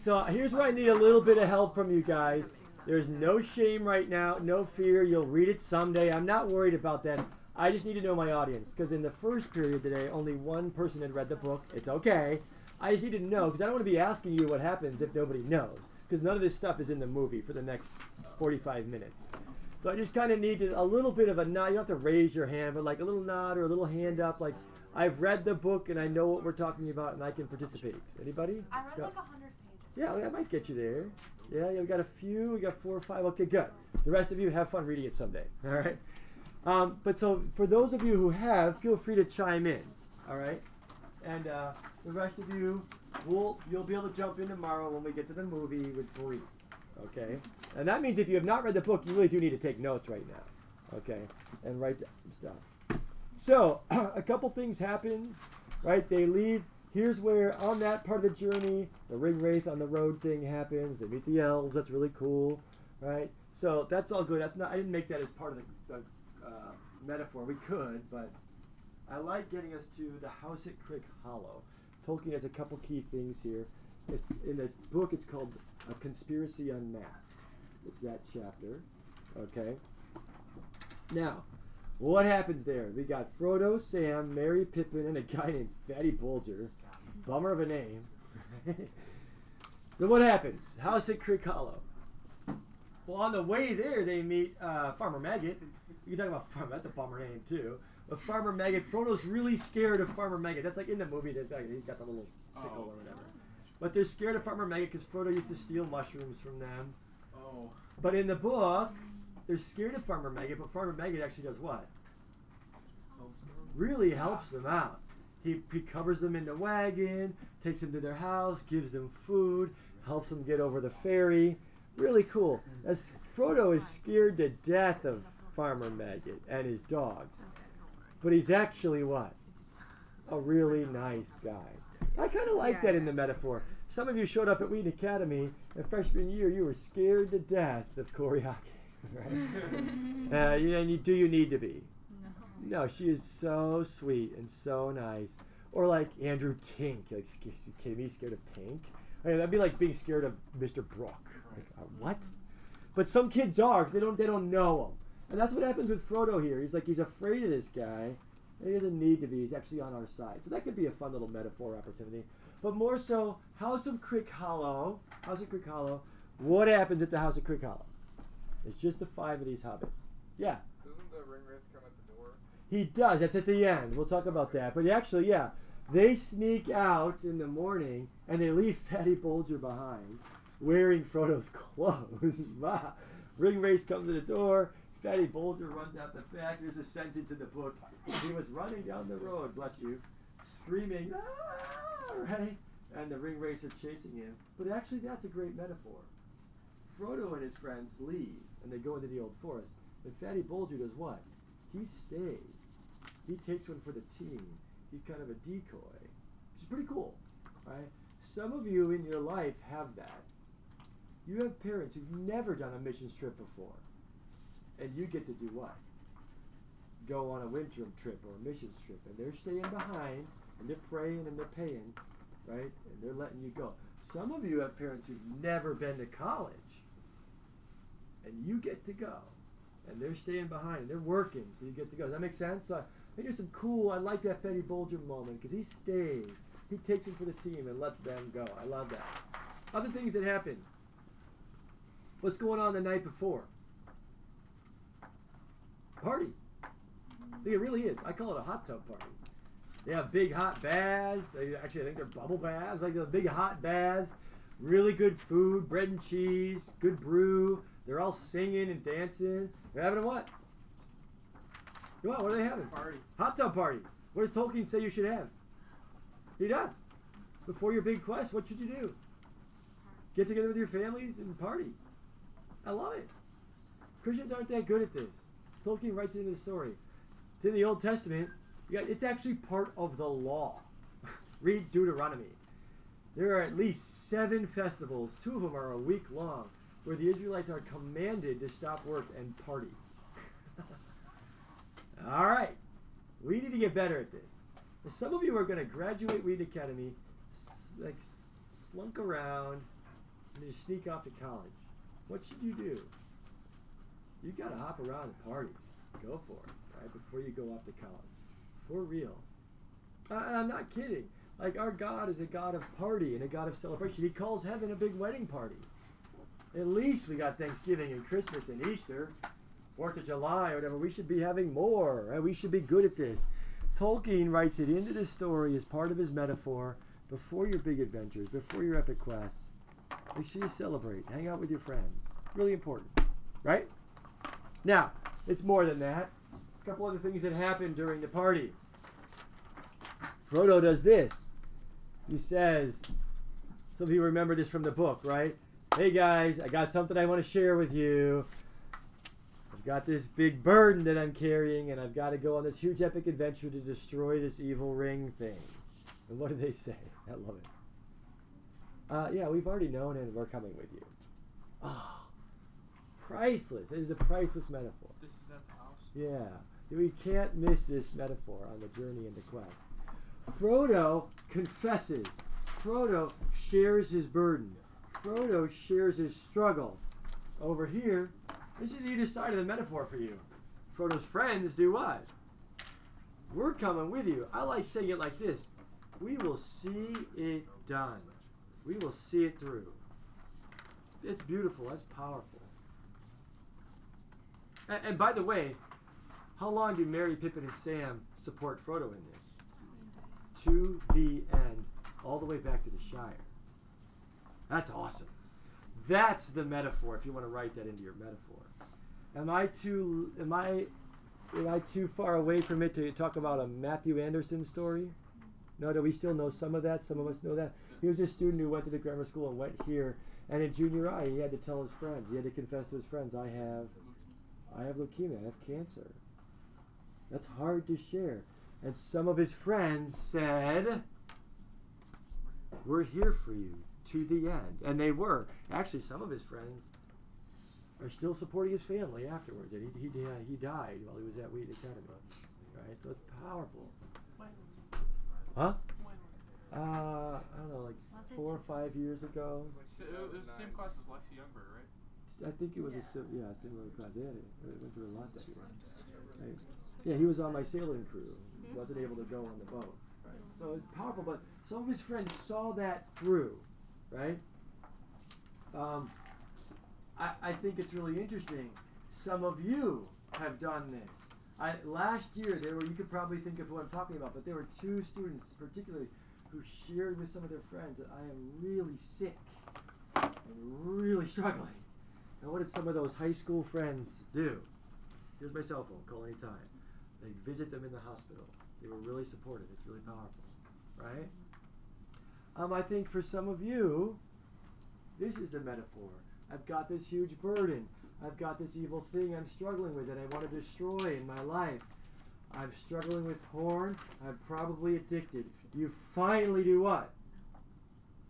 So here's where I need a little bit of help from you guys. There's no shame right now, no fear. You'll read it someday. I'm not worried about that. I just need to know my audience because in the first period today, only one person had read the book. It's okay. I just need to know because I don't want to be asking you what happens if nobody knows because none of this stuff is in the movie for the next 45 minutes. So I just kind of need to, a little bit of a nod. You don't have to raise your hand, but like a little nod or a little hand up, like I've read the book and I know what we're talking about and I can participate. Anybody? I read Go. like a hundred pages. Yeah, that might get you there. Yeah, yeah, we got a few. We got four or five. Okay, good. The rest of you have fun reading it someday. (laughs) All right. Um, but so for those of you who have, feel free to chime in. All right. And uh, the rest of you, will you'll be able to jump in tomorrow when we get to the movie with Bree. Okay. And that means if you have not read the book, you really do need to take notes right now. Okay. And write down some stuff. So (clears throat) a couple things happen. Right. They leave. Here's where on that part of the journey, the ring wraith on the road thing happens. They meet the elves. That's really cool, right? So that's all good. That's not. I didn't make that as part of the, the uh, metaphor. We could, but I like getting us to the house at Crick Hollow. Tolkien has a couple key things here. It's in the book. It's called A Conspiracy Unmasked. It's that chapter. Okay. Now, what happens there? We got Frodo, Sam, Merry, Pippin, and a guy named Fatty Bulger. Bummer of a name. (laughs) so what happens? House at Crickhollow. Well, on the way there, they meet uh, Farmer Maggot. You can talk about Farmer. That's a bummer name too. But Farmer Maggot. Frodo's really scared of Farmer Maggot. That's like in the movie. That that- he's got the little sickle Oh. or whatever. But they're scared of Farmer Maggot because Frodo used to steal mushrooms from them. Oh. But in the book, they're scared of Farmer Maggot. But Farmer Maggot actually does what? Really helps them out. He, he covers them in the wagon, takes them to their house, gives them food, helps them get over the ferry. Really cool. As Frodo is scared to death of Farmer Maggot and his dogs, but he's actually what? A really nice guy. I kind of like that in the metaphor. Some of you showed up at Wheaton Academy in freshman year. You were scared to death of Koriaki. (laughs) right? (laughs) uh, and you do you need to be? No, she is so sweet and so nice. Or like Andrew Tink. Like, sc- you kidding me? Scared of Tink? I mean, that'd be like being scared of Mr. Brook. Like, uh, what? But some kids are. Cause they don't. They don't know him. And that's what happens with Frodo here. He's like he's afraid of this guy. He doesn't need to be. He's actually on our side. So that could be a fun little metaphor opportunity. But more so, House of Crickhollow. House of Crickhollow. What happens at the House of Crickhollow? It's just the five of these hobbits. Yeah. Doesn't the ring wraith come at the door? He does. That's at the end. We'll talk about that. But actually, yeah, they sneak out in the morning and they leave (laughs) Fatty Bulger behind, wearing Frodo's (laughs) clothes. (laughs) Ringwraith comes to the door. Fatty Bulger runs out the back. There's a sentence in the book. He was running down the road, bless you, screaming, ah, right? And the ring racer chasing him. But actually, that's a great metaphor. Frodo and his friends leave and they go into the old forest. And Fatty Bulger does what? He stays. He takes one for the team. He's kind of a decoy, which is pretty cool, right? Some of you in your life have that. You have parents who've never done a missions trip before, and you get to do what? Go on a winter trip or a missions trip, and they're staying behind, and they're praying and they're paying, right? And they're letting you go. Some of you have parents who've never been to college, and you get to go and they're staying behind. They're working, so you get to go. Does that make sense? So I do some cool. I like that Fatty Bulger moment because he stays. He takes it for the team and lets them go. I love that. Other things that happen. What's going on the night before? Party. I think it really is. I call it a hot tub party. They have big hot baths. They, actually, I think they're bubble baths. Like the big hot baths. Really good food, bread and cheese, good brew. They're all singing and dancing. They're having a what? Come on, what are they having? Party. Hot tub party. What does Tolkien say you should have? You done. Before your big quest, what should you do? Get together with your families and party. I love it. Christians aren't that good at this. Tolkien writes it in the story. It's in the Old Testament. You got, it's actually part of the law. (laughs) Read Deuteronomy. There are at least seven festivals, two of them are a week long, where the Israelites are commanded to stop work and party. All right. We need to get better at this. Some of you are going to graduate Wheaton Academy, like slunk around, and just sneak off to college. What should you do? You got to hop around and party. Go for it, right? Before you go off to college. For real. I'm not kidding. Like, our God is a God of party and a God of celebration. He calls heaven a big wedding party. At least we got Thanksgiving and Christmas and Easter. Fourth of July or whatever, we should be having more. Right? We should be good at this. Tolkien writes it into the story as part of his metaphor before your big adventures, before your epic quests. Make sure you celebrate. Hang out with your friends. Really important. Right? Now, it's more than that. A couple other things that happened during the party. Frodo does this. He says, some of you remember this from the book, right? Hey guys, I got something I want to share with you. I've got this big burden that I'm carrying, and I've got to go on this huge epic adventure to destroy this evil ring thing. And what do they say? (laughs) I love it. Uh, yeah, we've already known, and we're coming with you. Oh, priceless. It is a priceless metaphor. This is at the house. Yeah, we can't miss this metaphor on the journey into quest. Frodo confesses. Frodo shares his burden. Frodo shares his struggle. Over here, this is either side of the metaphor for you. Frodo's friends do what? We're coming with you. I like saying it like this We will see it done. We will see it through. It's beautiful. That's powerful. And, and by the way, how long do Merry, Pippin, and Sam support Frodo in this? To the end, all the way back to the Shire. That's awesome. That's the metaphor. If you want to write that into your metaphor, am I too? Am I? Am I too far away from it to talk about a Matthew Anderson story? No, do we still know some of that? Some of us know that. He was a student who went to the grammar school and went here, and in junior high, he had to tell his friends. He had to confess to his friends, "I have, I have leukemia. I have cancer." That's hard to share. And some of his friends said, We're here for you to the end. And they were. Actually, some of his friends are still supporting his family afterwards. And he, he, he died while he was at Wheaton Academy. Right? So it's powerful. Huh? Uh, I don't know, like four or five years ago. It was, it was the same class as Lexi Youngberg, right? I think it was Yeah. a sim- yeah similar class. They had it. They went through a lot that year. Right. Yeah, he was on my sailing crew. He wasn't able to go on the boat. Right. So it's powerful, but some of his friends saw that through, right? Um, I, I think it's really interesting. Some of you have done this. I, last year, there were you could probably think of who I'm talking about, but there were two students, particularly, who shared with some of their friends that I am really sick and really (laughs) struggling. And what did some of those high school friends do? Here's my cell phone. Call anytime. They visit them in the hospital. They were really supportive. It's really powerful, right? Um, I think for some of you, this is the metaphor. I've got this huge burden. I've got this evil thing I'm struggling with that I want to destroy in my life. I'm struggling with porn. I'm probably addicted. You finally do what?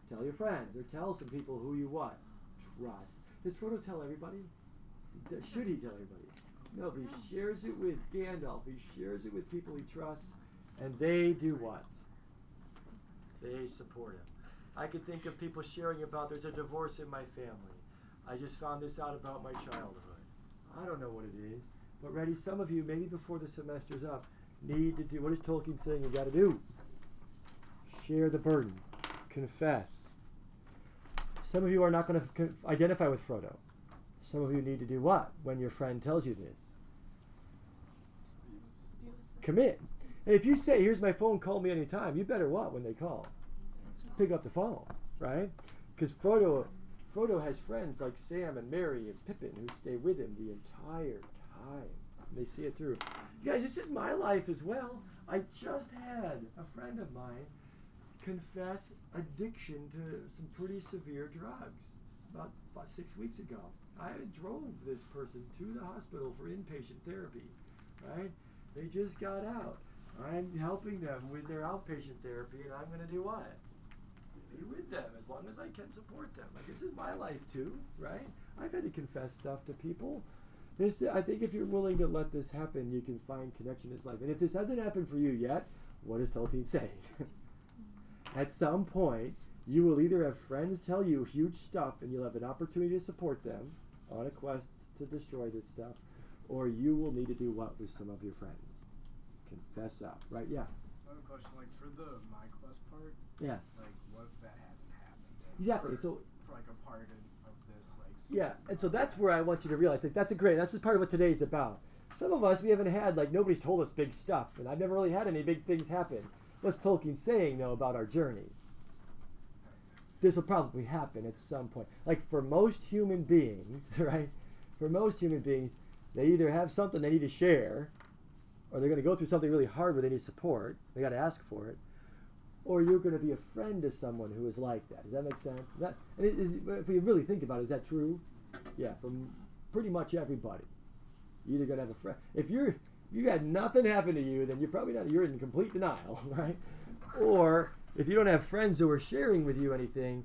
Tell your friends or tell some people who you what? Trust. Does Frodo tell everybody? Should he tell everybody? No, but he shares it with Gandalf. He shares it with people he trusts, and they do what? They support him. I could think of people sharing about there's a divorce in my family. I just found this out about my childhood. I don't know what it is, but ready, some of you, maybe before the semester's up, need to do what is Tolkien saying you got to do? Share the burden, confess. Some of you are not going to identify with Frodo. Some of you need to do what when your friend tells you this? Commit. And if you say, "Here's my phone, call me anytime," you better what when they call? Pick up the phone, right? Because Frodo, Frodo has friends like Sam and Merry and Pippin who stay with him the entire time. They see it through. You guys, this is my life as well. I just had a friend of mine confess addiction to some pretty severe drugs about, about six weeks ago. I drove this person to the hospital for inpatient therapy, right? They just got out. I'm helping them with their outpatient therapy, and I'm going to do what? Be with them as long as I can support them. Like this is my life too, right? I've had to confess stuff to people. This, I think, if you're willing to let this happen, you can find connection in this life. And if this hasn't happened for you yet, what does Tolkien say? (laughs) At some point, you will either have friends tell you huge stuff, and you'll have an opportunity to support them on a quest to destroy this stuff, or you will need to do what with some of your friends? Confess up, right? Yeah, I have a question, like for the my quest part, yeah, like what if that hasn't happened? exactly. For, So for like a part in, of this, like Yeah, and so that's where I want you to realize like that's a great. That's just part of what today's about. Some of us we haven't had like nobody's told us big stuff, and I've never really had any big things happen. What's Tolkien saying though about our journeys? This will probably happen at some point. Like for most human beings, (laughs) right? For most human beings, they either have something they need to share, or they're going to go through something really hard where they need support. They got to ask for it, or you're going to be a friend to someone who is like that. Does that make sense? Is that and is, if we really think about it, is that true? Yeah, from pretty much everybody. You're either going to have a friend. If you're you had nothing happen to you, then you're probably not. You're in complete denial, (laughs) right? Or if you don't have friends who are sharing with you anything,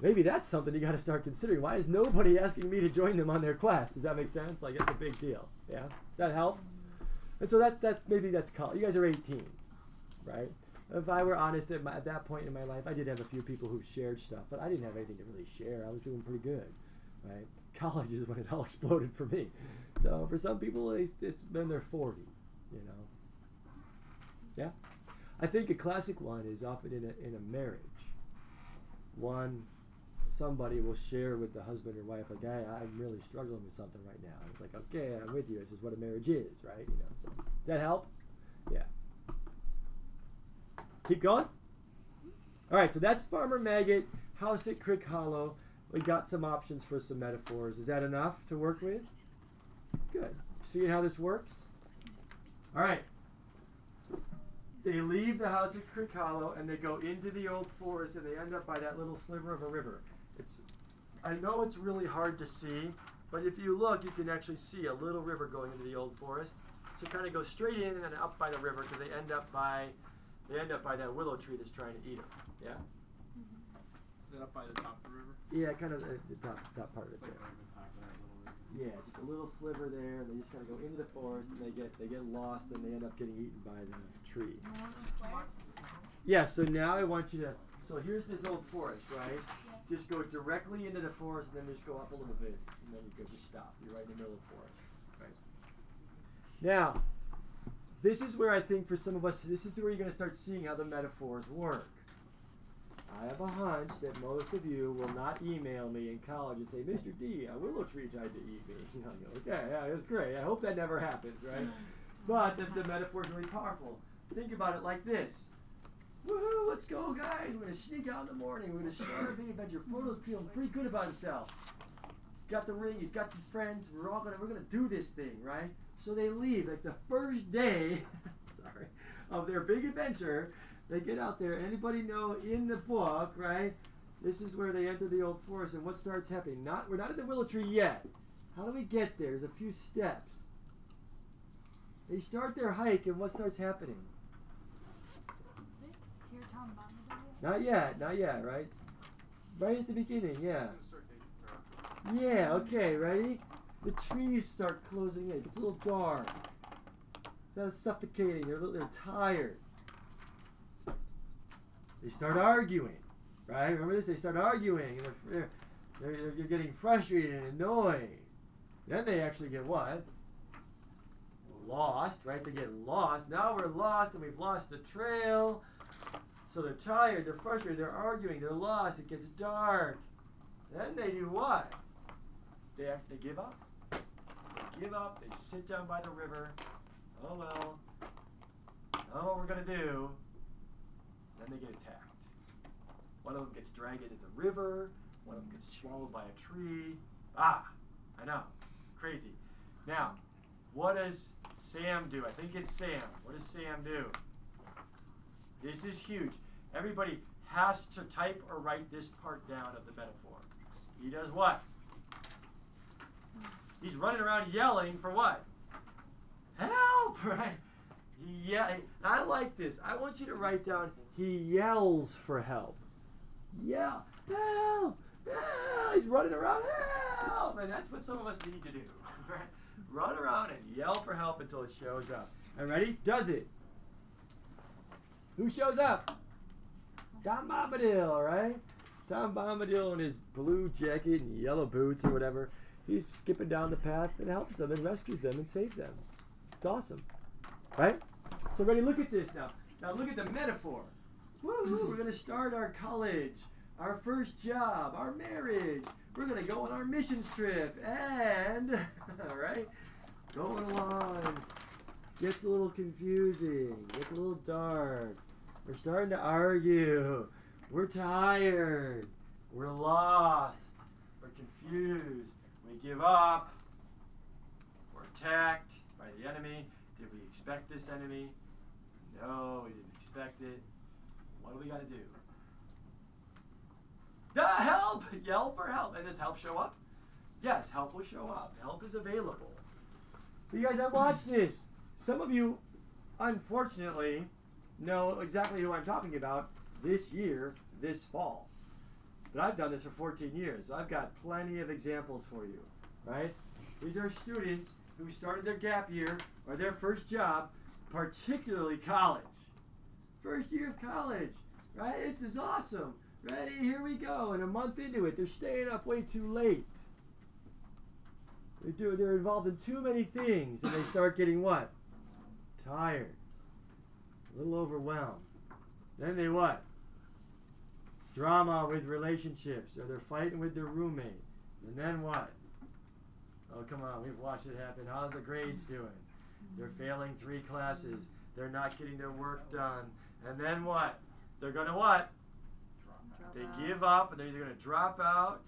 maybe that's something you got to start considering. Why is nobody asking me to join them on their quest? Does that make sense? Like it's a big deal. Yeah, Does that help. And so that that maybe that's college. You guys are 18, right? If I were honest at, my, at that point in my life, I did have a few people who shared stuff, but I didn't have anything to really share. I was doing pretty good, right? (laughs) College is when it all exploded for me. So for some people, it's, it's been their 40, you know. Yeah, I think a classic one is often in a in a marriage. One, somebody will share with the husband or wife, like, "Hey, I'm really struggling with something right now." It's like, "Okay, I'm with you. This is what a marriage is, right?" You know. So, that help? Yeah. Keep going. All right, so that's Farmer Maggot, House at Crickhollow. We got some options for some metaphors. Is that enough to work with? Good. Seeing how this works? All right. They leave the house at Crickhollow and they go into the old forest and they end up by that little sliver of a river. It's, I know it's really hard to see, but if you look, you can actually see a little river going into the old forest. So kind of go straight in and then up by the river because they end up by, they end up by that willow tree that's trying to eat them. Yeah. Is it up by the top of the river? Yeah, kind of the, the top top part of it like there. the top of that little river. Yeah, just a little sliver there, and they just kind of go into the forest, and they get they get lost, and they end up getting eaten by the tree. Yeah. So now I want you to. So here's this old forest, right? Just go directly into the forest, and then just go up a little bit, and then you can just stop. You're right in the middle of the forest, right? Now, this is where I think for some of us, this is where you're going to start seeing how the metaphors work. I have a hunch that most of you will not email me in college and say, Mr. D, a willow tree tried to eat me. (laughs) You know, I go, okay, yeah, it's great. I hope that never happens, right? (laughs) But the, the metaphor is really powerful. Think about it like this. Woohoo, let's go, guys. We're going to sneak out in the morning. We're going to start a big adventure. Frodo's feeling pretty good about himself. He's got the ring. He's got some friends. We're all going to, we're going to do this thing, right? So they leave. Like the first day, (laughs) sorry, of their big adventure, they get out there. Anybody know in the book, right? This is where they enter the old forest, and what starts happening? Not we're not at the willow tree yet. How do we get there? There's a few steps. They start their hike, and what starts happening? Here, Tom Bombadil. Not yet, not yet, right? Right at the beginning, yeah. Yeah, okay, ready? The trees start closing in. It's a little dark. It's suffocating. They're, little- they're tired. They start arguing, right? Remember this? They start arguing, and they're, they're, they're, they're getting frustrated and annoyed. Then they actually get what? Lost, right? They get lost. Now we're lost, and we've lost the trail. So they're tired, they're frustrated, they're arguing, they're lost. It gets dark. Then they do what? They have, they give up. They give up. They sit down by the river. Oh well. Know what we're gonna do. Then they get attacked. One of them gets dragged into the river. One of them gets swallowed by a tree. Ah, I know, crazy. Now, what does Sam do? I think it's Sam. What does Sam do? This is huge. Everybody has to type or write this part down of the metaphor. He does what? He's running around yelling for what? Help! (laughs) Right? Yeah. I like this. I want you to write down. He yells for help. Yeah. Help! Help! He's running around. Help! And that's what some of us need to do. (laughs) Right? Run around and yell for help until it shows up. And ready? Does it? Who shows up? Tom Bombadil, right? Tom Bombadil in his blue jacket and yellow boots or whatever. He's skipping down the path and helps them and rescues them and saves them. It's awesome. Right? So ready, look at this now. Now look at the metaphor. Woo-hoo, we're gonna start our college, our first job, our marriage. We're gonna go on our missions trip and (laughs) all right, Going along. Gets a little confusing, gets a little dark. We're starting to argue. We're tired. We're lost. We're confused. We give up. We're attacked by the enemy. Did we expect this enemy? No, we didn't expect it. What do we got to do? Ah, help! Yell for help. And does help show up? Yes, help will show up. Help is available. So you guys have watched this. Some of you, unfortunately, know exactly who I'm talking about this year, this fall. But I've done this for 14 years, I've got plenty of examples for you, right? These are students who started their gap year or their first job, particularly college. First year of college, right? This is awesome. Ready? Here we go. And a month into it, they're staying up way too late. They do. They're involved in too many things, and they start getting what? Tired, a little overwhelmed. Then they what? Drama with relationships, or they're fighting with their roommate. And then what? Oh, come on, we've watched it happen. How's the grades doing? They're failing three classes. They're not getting their work done. And then what? They're gonna what? Drop They out. give up, and they're either gonna drop out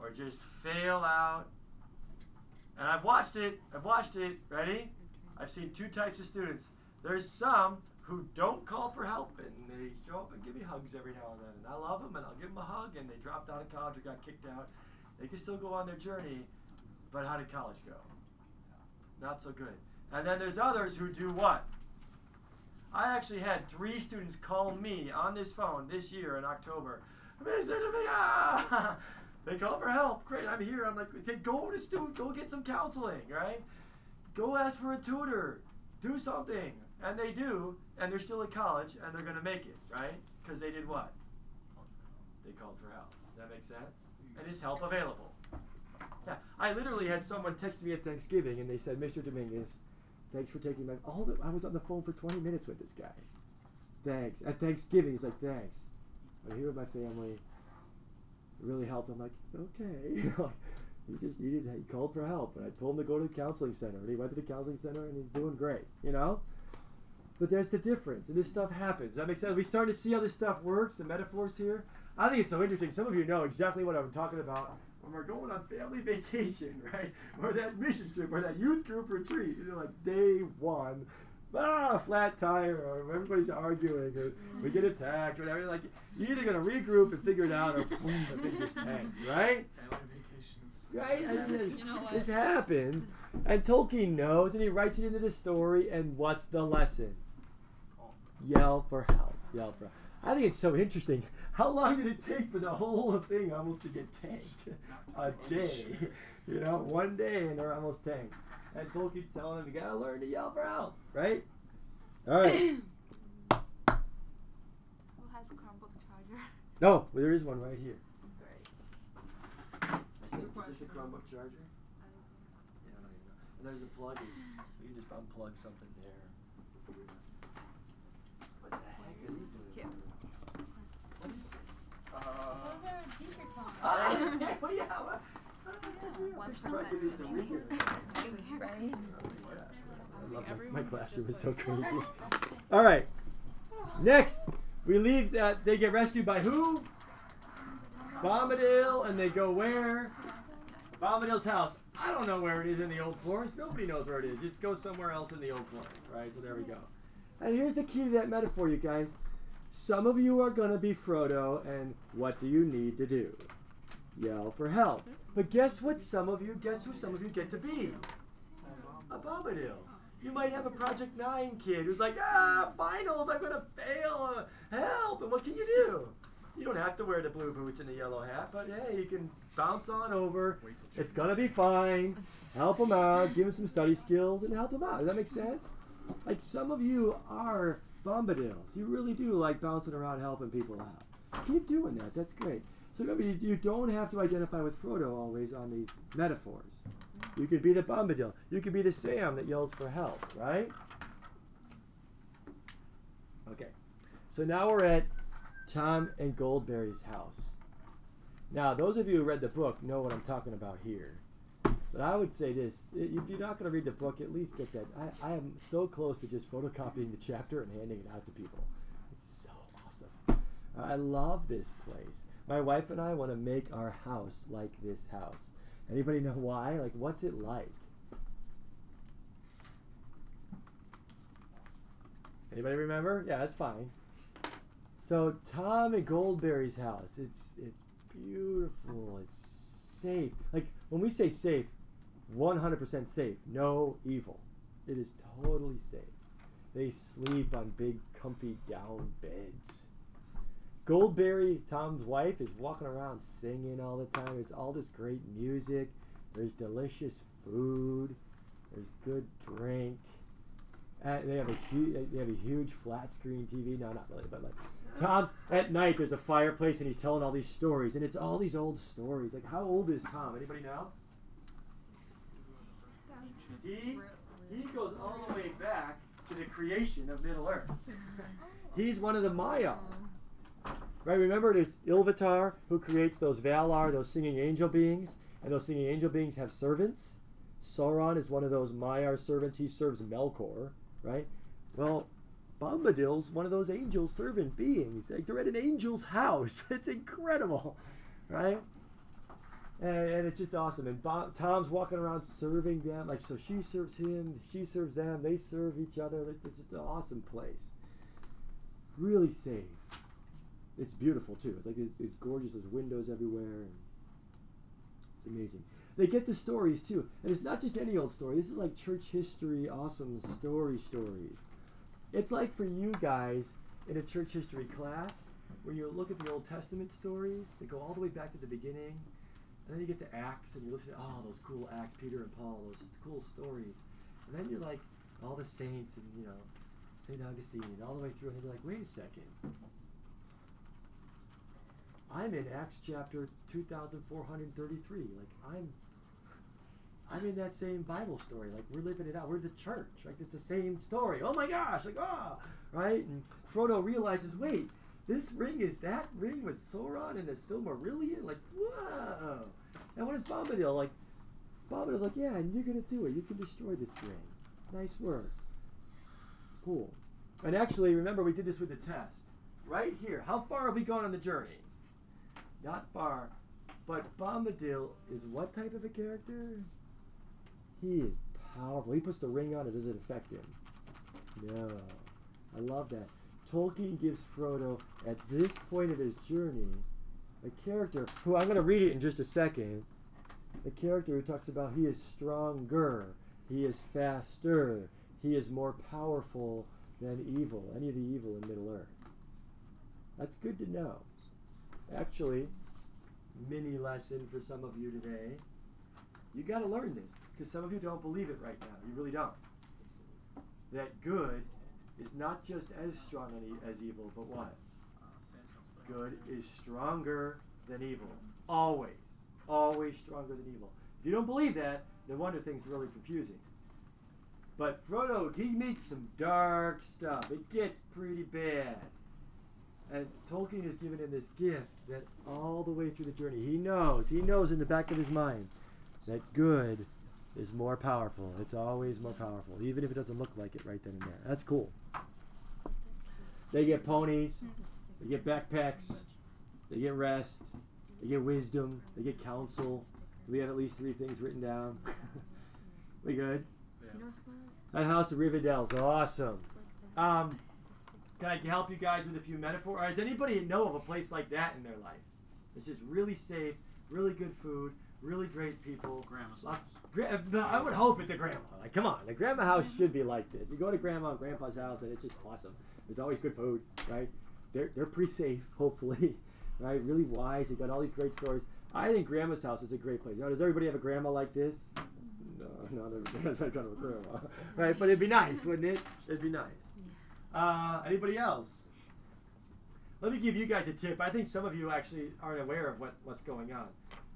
or just fail out. And I've watched it. I've watched it. Ready? I've seen two types of students. There's some who don't call for help and they show up and give me hugs every now and then. And I love them and I'll give them a hug and they dropped out of college or got kicked out. They can still go on their journey, but how did college go? Not so good. And then there's others who do what? I actually had three students call me on this phone this year in October. Dominga, ah! (laughs) They call for help. Great, I'm here. I'm like, go to stu- go get some counseling, right? Go ask for a tutor. Do something. And they do, and they're still at college, and they're gonna make it, right? Because they did what? They called for help. Does that make sense? And is help available? Yeah, I literally had someone text me at Thanksgiving, and they said, "Mr. Dominguez, thanks for taking my all I was on the phone for 20 minutes with this guy. Thanks. At Thanksgiving, he's like, thanks. I'm here with my family. It really helped. I'm like, okay. (laughs) he just needed. He called for help, and I told him to go to the counseling center, and he went to the counseling center, and he's doing great. You know. But there's the difference, and this stuff happens. Does that makes sense? We start to see how this stuff works, the metaphors here. I think it's so interesting. Some of you know exactly what I'm talking about when we're going on family vacation, (laughs) right? Or that mission trip, or that youth group retreat. You know, like day one, ah, flat tire, or everybody's arguing, or we get attacked, or whatever. Like you're either gonna regroup and figure it out, or boom, the just tanks, right? Family. Right? And this, You know this happens, and Tolkien knows, and he writes it into the story. And what's the lesson? Call Yell for help. Yell for. help! I think it's so interesting. How long did it take for the whole thing almost to get tanked? A day. You know, one day and they're almost tanked. And Tolkien's telling them, you gotta learn to yell for help, right? All right. (coughs) Who has a Chromebook charger? No, there is one right here. Great. Is this a Chromebook charger? Yeah, I don't even know. And there's a plug. Is, You can just unplug something there. What the heck is he doing? Here. Uh, Those are beaker tones. Ah, (laughs) (laughs) yeah, well, yeah. well, One Just percent right into the reader. Right. (laughs) I love my, my classroom is so crazy. All right. Next, we leave that they get rescued by who? Bombadil, and they go where? Bombadil's house. I don't know where it is in the old forest. Nobody knows where it is. Just go somewhere else in the old forest, right? So there we go. And here's the key to that metaphor, you guys. Some of you are gonna be Frodo, and what do you need to do? Yell for help. But guess what? Some of you, guess who? Some of you get to be a Bombadil. You might have a Project 9 kid who's like, ah, finals, I'm gonna fail, uh, help, and what can you do? You don't have to wear the blue boots and the yellow hat, but hey, you can bounce on over. It's gonna be fine. Help them out, give them some study skills, and help them out. Does that make sense? Like some of you are Bombadils. You really do like bouncing around helping people out. Keep doing that. That's great. So remember, you, you don't have to identify with Frodo always on these metaphors. You could be the Bombadil. You could be the Sam that yells for help, right? Okay. So now we're at Tom and Goldberry's house. Now, those of you who read the book know what I'm talking about here. But I would say this: if you're not going to read the book, at least get that. I, I am so close to just photocopying the chapter and handing it out to people. It's so awesome. I love this place. My wife and I want to make our house like this house. Anybody know why? Like, what's it like? Anybody remember? Yeah, that's fine. So Tom and Goldberry's house. It's it's beautiful. It's safe. Like when we say safe, 100% safe. No evil. It is totally safe. They sleep on big, comfy down beds. Goldberry, Tom's wife, is walking around singing all the time. There's all this great music. There's delicious food. There's good drink. And they have a huge, they have a huge flat screen TV. No, not really, but like Tom at night. There's a fireplace and he's telling all these stories, and it's all these old stories. Like how old is Tom? Anybody know? He he goes all the way back to the creation of Middle Earth. (laughs) He's one of the Maiar. Right, remember there's Ilúvatar who creates those Valar, those singing angel beings, and those singing angel beings have servants. Sauron is one of those Maiar servants. He serves Melkor, right? Well, Bombadil's one of those angel servant beings. Like they're at an angel's house. (laughs) It's incredible, right? And, and it's just awesome. And Bo- Tom's walking around serving them. Like so, she serves him, she serves them. They serve each other. It's, it's just an awesome place. Really safe. It's beautiful too. It's like it's, it's gorgeous. There's windows everywhere. It's amazing. They get the stories too, and it's not just any old story. This is like church history, awesome story stories. It's like for you guys in a church history class where you look at the Old Testament stories. They go all the way back to the beginning, And then you get to Acts and you listen to all those cool Acts, Peter and Paul, those cool stories. And then you're like, all the saints and, you know, St. Augustine and all the way through. And you're like, wait a second. I'm in Acts chapter 2433. Like, I'm. I'm in that same Bible story. Like we're living it out. We're the church. Like it's the same story. Oh my gosh! Like ah, right? And Frodo realizes, wait, this ring is that ring with Sauron and the Silmarillion. Like whoa! And what is Bombadil like? Bombadil's like, yeah, and you're gonna do it. You can destroy this ring. Nice work. Cool. And actually, remember we did this with the test. Right here. How far have we gone on the journey? Not far. But Bombadil is what type of a character? He is powerful. He puts the ring on, it does it affect him? No. I love that. Tolkien gives Frodo, at this point of his journey, a character who I'm going to read it in just a second. A character who talks about he is stronger, he is faster, he is more powerful than evil, any of the evil in Middle Earth. That's good to know. Actually, mini lesson for some of you today. You got to learn this because some of you don't believe it right now. You really don't. That good is not just as strong as evil, but what? Good is stronger than evil. Always. Always stronger than evil. If you don't believe that, no wonder things are really confusing. But Frodo, he meets some dark stuff. It gets pretty bad. And Tolkien has given him this gift that all the way through the journey, he knows, he knows in the back of his mind that good is more powerful. It's always more powerful, even if it doesn't look like it right then and there. That's cool. They get ponies, they get backpacks, they get rest, they get wisdom, they get counsel. We have at least three things written down. (laughs) we good? That house of Rivendell's awesome. Um, can I help you guys with a few metaphors? Or does anybody know of a place like that in their life? It's just really safe, really good food, really great people. Grandma's Lots- house. Gra- but I would hope it's a grandma. Like, come on, the grandma house should be like this. You go to grandma and grandpa's house, and it's just awesome. There's always good food, right? They're they're pretty safe, (laughs) hopefully, right? Really wise. They got all these great stories. I think grandma's house is a great place. Now, does everybody have a grandma like this? No, (laughs) not everybody's (laughs) not kind of a grandma, right? But it'd be nice, wouldn't it? It'd be nice. Uh, anybody else? Let me give you guys a tip. I think some of you actually aren't aware of what, what's going on.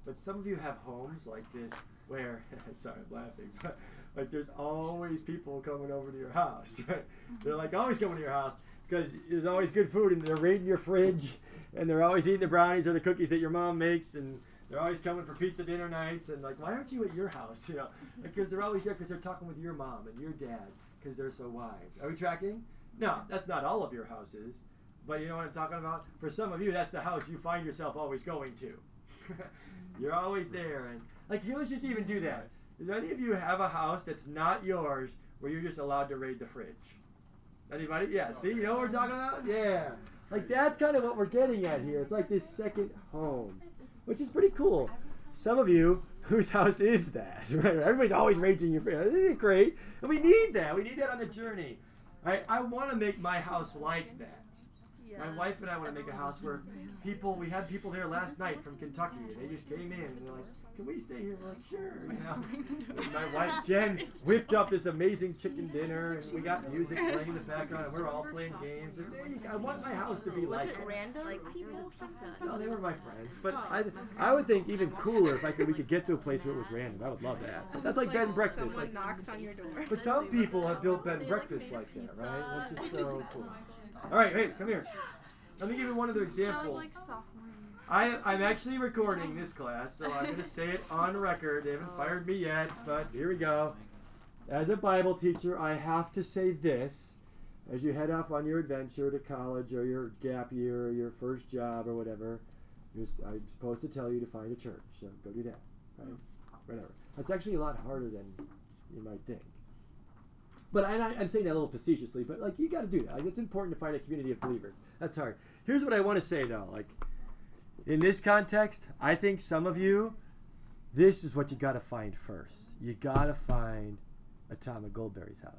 But some of you have homes like this where, (laughs) sorry, I'm laughing, (laughs) but like there's always people coming over to your house. (laughs) Right? They're like always coming to your house because there's always good food and they're raiding your fridge and they're always eating the brownies or the cookies that your mom makes and they're always coming for pizza dinner nights and like why aren't you at your house? You know, because they're always there because they're talking with your mom and your dad because they're so wise. Are we tracking? No, that's not all of your houses, but you know what I'm talking about. For some of you, that's the house you find yourself always going to. You're always there, and like you let's just even do that. Does any of you have a house that's not yours where you're just allowed to raid the fridge? Anybody? Yeah. See, you know what we're talking about? Yeah. Like that's kind of what we're getting at here. It's like this second home, which is pretty cool. Some of you (laughs) whose house is that? (laughs) Right? Everybody's always raging your fridge. Isn't it great? And we need that. We need that on the journey. Right? I want to make my house like that. My wife and I want to make a house where people, we had people there last night from Kentucky, and they just came in and they're like, "Can we stay here?" We're like, "Sure." You know? (laughs) And my wife Jen whipped up this amazing chicken dinner, and we got music playing in the background, and we're all playing games. And there. I want my house to be Was like it that. random Like people pizza, from. Kentucky? No, they were my friends. But I, I would think even cooler if I could we could get to a place where it was random. I would love that. That's like bed and breakfast. Someone knocks on your door. but some people have built bed and breakfasts like that, right? Which is so cool. All right, hey, come here. Let me give you one other That was example. like sophomore year. I, I'm actually recording this class, so I'm going to say it on (laughs) record. They haven't oh. fired me yet, but here we go. As a Bible teacher, I have to say this as you head off on your adventure to college or your gap year or your first job or whatever. I'm supposed to tell you to find a church, so go do that. Right? Hmm. Whatever. That's actually a lot harder than you might think. But I, I'm saying that a little facetiously, but like you got to do that. Like, it's important to find a community of believers. That's hard. Here's what I want to say though, like in this context, I think some of you, this is what you got to find first. You got to find a Tom Goldberry's house.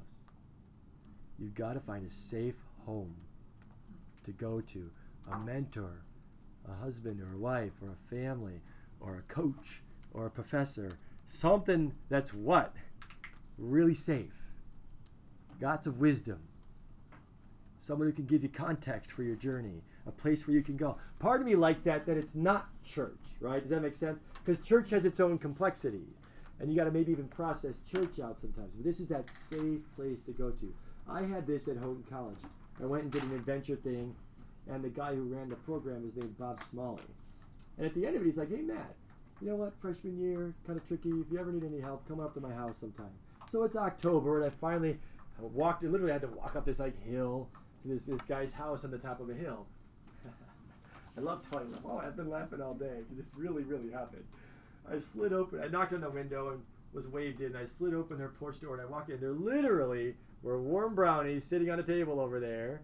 You got to find a safe home to go to, a mentor, a husband or a wife or a family, or a coach or a professor. Something that's what? Really safe. Lots of wisdom. Someone who can give you context for your journey, a place where you can go. Part of me likes that, that it's not church, right? Does that make sense? Because church has its own complexities. And you got to maybe even process church out sometimes. But this is that safe place to go to. I had this at Houghton College. I went and did an adventure thing, and the guy who ran the program is named Bob Smalley. And at the end of it, he's like, hey, Matt, you know what? Freshman year, kind of tricky. If you ever need any help, come up to my house sometime. So it's October, and I finally walked, literally had to walk up this like hill to this, this guy's house on the top of a hill. (laughs) I love telling them, oh, I've been laughing all day because this really, really happened. I slid open, I knocked on the window and was waved in. I slid open their porch door and I walked in. There literally were warm brownies sitting on a table over there,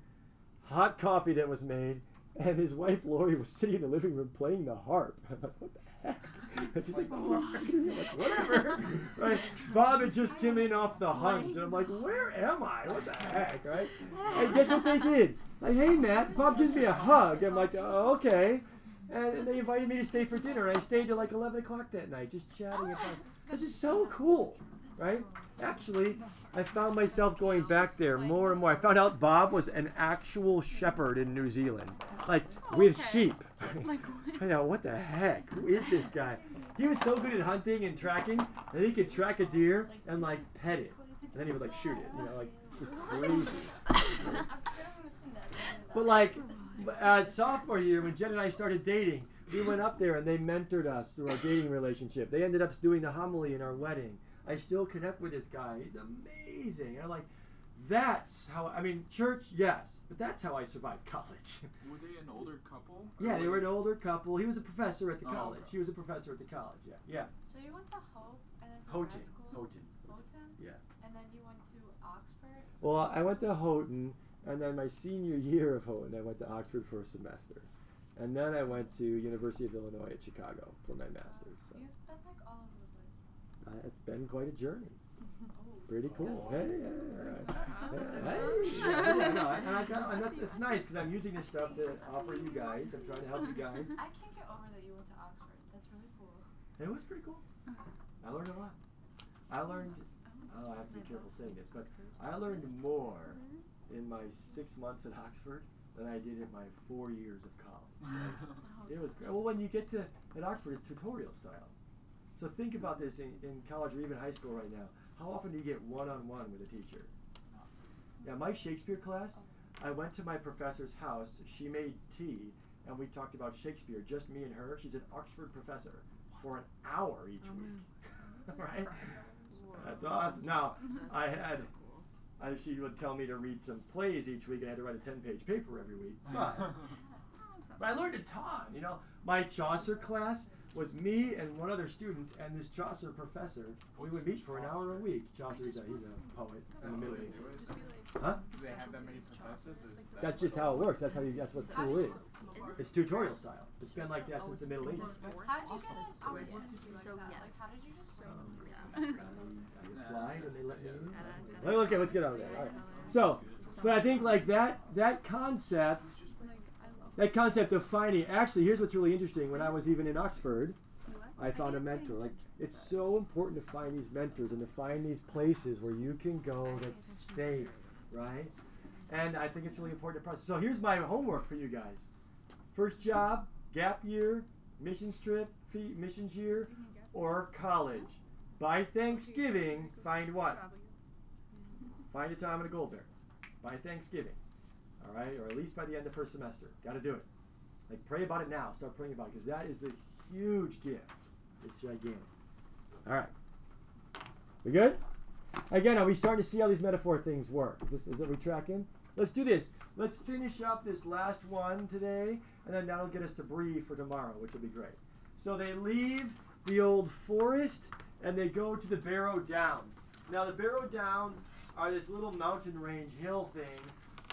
hot coffee that was made, and his wife Lori was sitting in the living room playing the harp. (laughs) What the heck? And she's like, (laughs) "Oh, like, whatever. (laughs) right? Bob had just come in off the hunt, and I'm like, where am I? What the heck, right? (laughs) And guess what they did? Like, hey, Matt, Bob gives me a hug. I'm like, oh, okay. And, and they invited me to stay for dinner, and I stayed till like 11 o'clock that night, just chatting. Talking. This is so cool, right? Actually, I found myself going back there more and more. I found out Bob was an actual shepherd in New Zealand, like with Okay. sheep. Like, (laughs) I know what the heck? Who is this guy? He was so good at hunting and tracking that he could track a deer and like pet it, and then he would like shoot it. You know, like just crazy. I'm scared I'm gonna sing that. But like uh, sophomore year, when Jen and I started dating, we went up there and they mentored us through our dating relationship. They ended up doing the homily in our wedding. I still connect with this guy. He's amazing. And I'm like, that's how. I mean, church, yes, but that's how I survived (laughs) college. Were they an older couple? yeah, they were an older couple. He was a professor at the Oh, college. okay. He was a professor at the college. Yeah, yeah. So you went to Hope and then for Houghton, grad school? Houghton. Houghton? Yeah. And then you went to Oxford? Well, I went to Houghton, and then my senior (laughs) year of Houghton, I went to Oxford for a semester, and then I went to University of Illinois at Chicago for my master's. So You've been like all over the place. Uh, it's been quite a journey. Oh. Pretty cool. Hey, yeah, yeah, yeah. (laughs) Hey, (laughs) yeah, yeah, no, and I got, and that's, it's nice because I'm using this stuff to offer you guys. I'm trying to help you guys. I can't get over that you went to Oxford. That's really cool. It was pretty cool. I learned a lot. I learned. Oh, I have to be careful saying this, but I learned more in my six months at Oxford than I did in my four years of college. (laughs) It was great. Well, when you get to at Oxford, it's tutorial style. So think about this in, in college or even high school right now. How often do you get one-on-one with a teacher? Yeah, my Shakespeare class, I went to my professor's house. She made tea, and we talked about Shakespeare, just me and her. She's an Oxford professor for an hour each oh, week. (laughs) right? That's awesome. Now, (laughs) I had, I, she would tell me to read some plays each week, and I had to write a 10-page paper every week. But (laughs) but I learned a ton. You know, my Chaucer class was me and one other student and this Chaucer professor. We would meet for an hour a week. Chaucer's a, he's a poet in the Middle Ages. Huh? Do they have that many professors? Is That's just how it works. That's how you. That's what school is. Is It's tutorial style. It's been like that since the Middle Ages. How'd you get So so like so that? yes. Like, how did you get So so yeah. (laughs) I applied and they let me in. Gotta- Well, okay, let's get out of there. All right. (laughs) So, but I think like that that concept, that concept of finding. Actually, here's what's really interesting. When I was even in Oxford, I found a mentor. Like it's so important to find these mentors and to find these places where you can go that's safe, right? And I think it's really important to process. So here's my homework for you guys. First job, gap year, missions trip, fee, missions year, or college. By Thanksgiving, find what? Find a Tom and a Goldberry. By Thanksgiving. All right? Or at least by the end of first semester. Got to do it. Like, pray about it now. Start praying about it because that is a huge gift. It's gigantic. All right. We good? Again, are we starting to see how these metaphor things work? Is, this, is it we tracking? Let's do this. Let's finish up this last one today, and then that'll get us to Bree for tomorrow, which will be great. So they leave the old forest and they go to the Barrow Downs. Now, the Barrow Downs are this little mountain range hill thing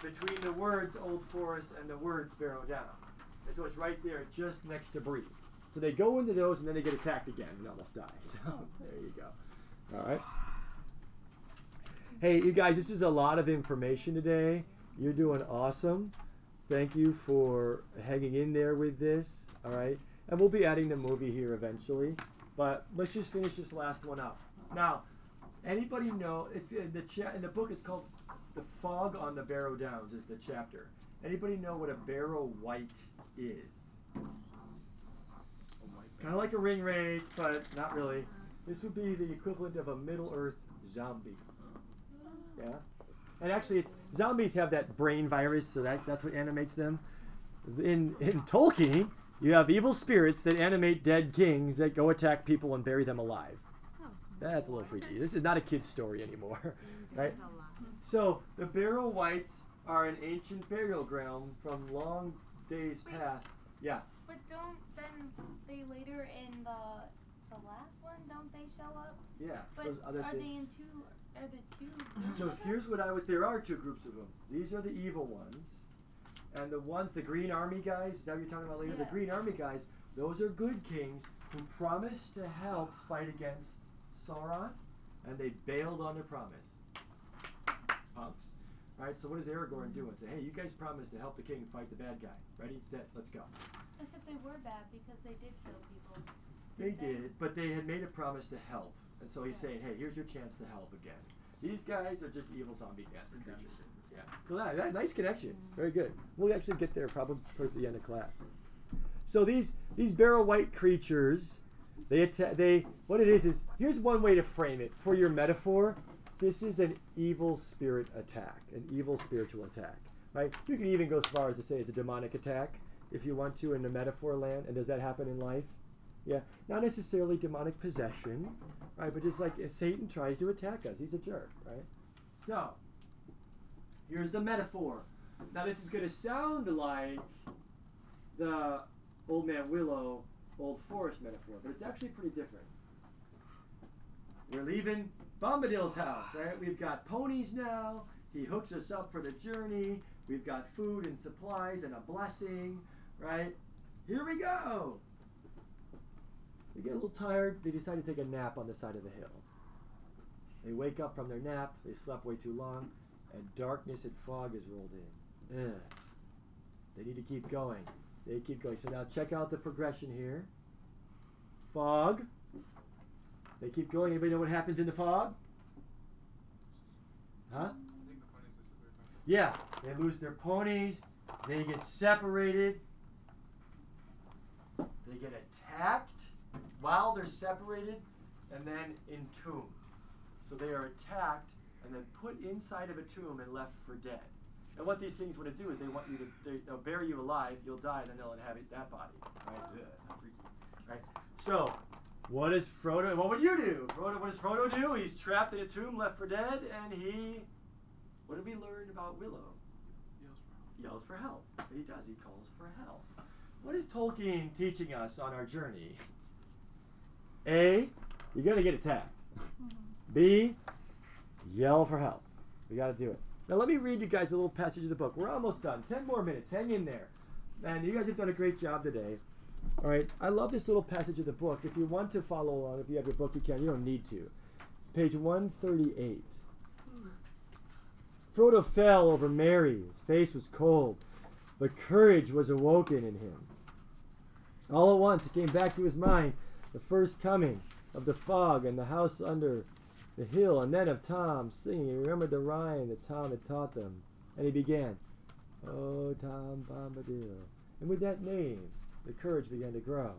between the words Old Forest and the words Barrow Down. And so it's right there, just next to Bree. So they go into those and then they get attacked again and almost die. (laughs) So there you go. All right. Hey, you guys, this is a lot of information today. You're doing awesome. Thank you for hanging in there with this. All right. and we'll be adding the movie here eventually. But let's just finish this last one up. Now, anybody know? It's in the chat in the book. It's called "The Fog on the Barrow Downs." Is the chapter. Anybody know what a barrow wight is? Kind of like a Ringwraith, but not really. This would be the equivalent of a Middle Earth zombie. Yeah. And actually, it's, zombies have that brain virus, so that, that's what animates them. In in Tolkien, you have evil spirits that animate dead kings that go attack people and bury them alive. Oh. That's a little freaky. This is not a kid's story anymore, (laughs) right? So the Barrow Wights are an ancient burial ground from long days Wait. past. Yeah. But don't then they later in the the last one don't they show up? Yeah. But those other are things. they in two? Are there two? So here's what I would. There are two groups of them. These are the evil ones, and the ones, the Green Army guys. Is that what you're talking about later? The Green Army guys. Those are good kings who promised to help fight against Sauron, and they bailed on their promise. Punks. Right, So what does Aragorn do? And say, hey, you guys promised to help the king fight the bad guy. Ready, set, let's go. As if they were bad because they did kill people. They Did they? did, but they had made a promise to help, and so he's Yeah. saying, hey, here's your chance to help again. These guys are just evil zombie bastard creatures. Yeah. Cool. That, that- nice connection. Mm-hmm. Very good. We'll actually get there probably towards the end of class. So these these barrow wight creatures, they atta- they what it is is here's one way to frame it for your metaphor. This is an evil spirit attack, an evil spiritual attack, right? You can even go as far as to say it's a demonic attack if you want to in the metaphor land. And does that happen in life? Yeah, not necessarily demonic possession, right? But just like Satan tries to attack us, he's a jerk, right? So, here's the metaphor. Now, this is going to sound like the Old Man Willow, Old Forest metaphor, but it's actually pretty different. We're leaving Bombadil's house, right? We've got ponies now. He hooks us up for the journey. We've got food and supplies and a blessing, right? Here we go. They get a little tired. They decide to take a nap on the side of the hill. They wake up from their nap. They slept way too long, and darkness and fog has rolled in. Ugh. They need to keep going. They keep going. So now check out the progression here. Fog. They keep going. Anybody know what happens in the fog? Huh? Yeah, they lose their ponies. They get separated. They get attacked while they're separated and then entombed. So they are attacked and then put inside of a tomb and left for dead. And what these things want to do is they want you to, they, they'll bury you alive, you'll die, and then they'll inhabit that body. Right? Ugh. Right? So, what does Frodo, what would you do? Frodo, what does Frodo do? He's trapped in a tomb, left for dead, and he, what did we learn about Willow? yells for help. Yells for But he does. He calls for help. What is Tolkien teaching us on our journey? A, you're gonna get attacked. Mm-hmm. B, yell for help. We got to do it. Now let me read you guys a little passage of the book. We're almost done. Ten more minutes. Hang in there. And you guys have done a great job today. All right. I love this little passage of the book. If you want to follow along, if you have your book, you can. You don't need to. Page 138. Frodo fell over Merry. His face was cold, but courage was awoken in him. All at once it came back to his mind the first coming of the fog and the house under the hill, and then of Tom singing. He remembered the rhyme that Tom had taught them, and he began, Oh, Tom Bombadil. And with that name, the courage began to grow.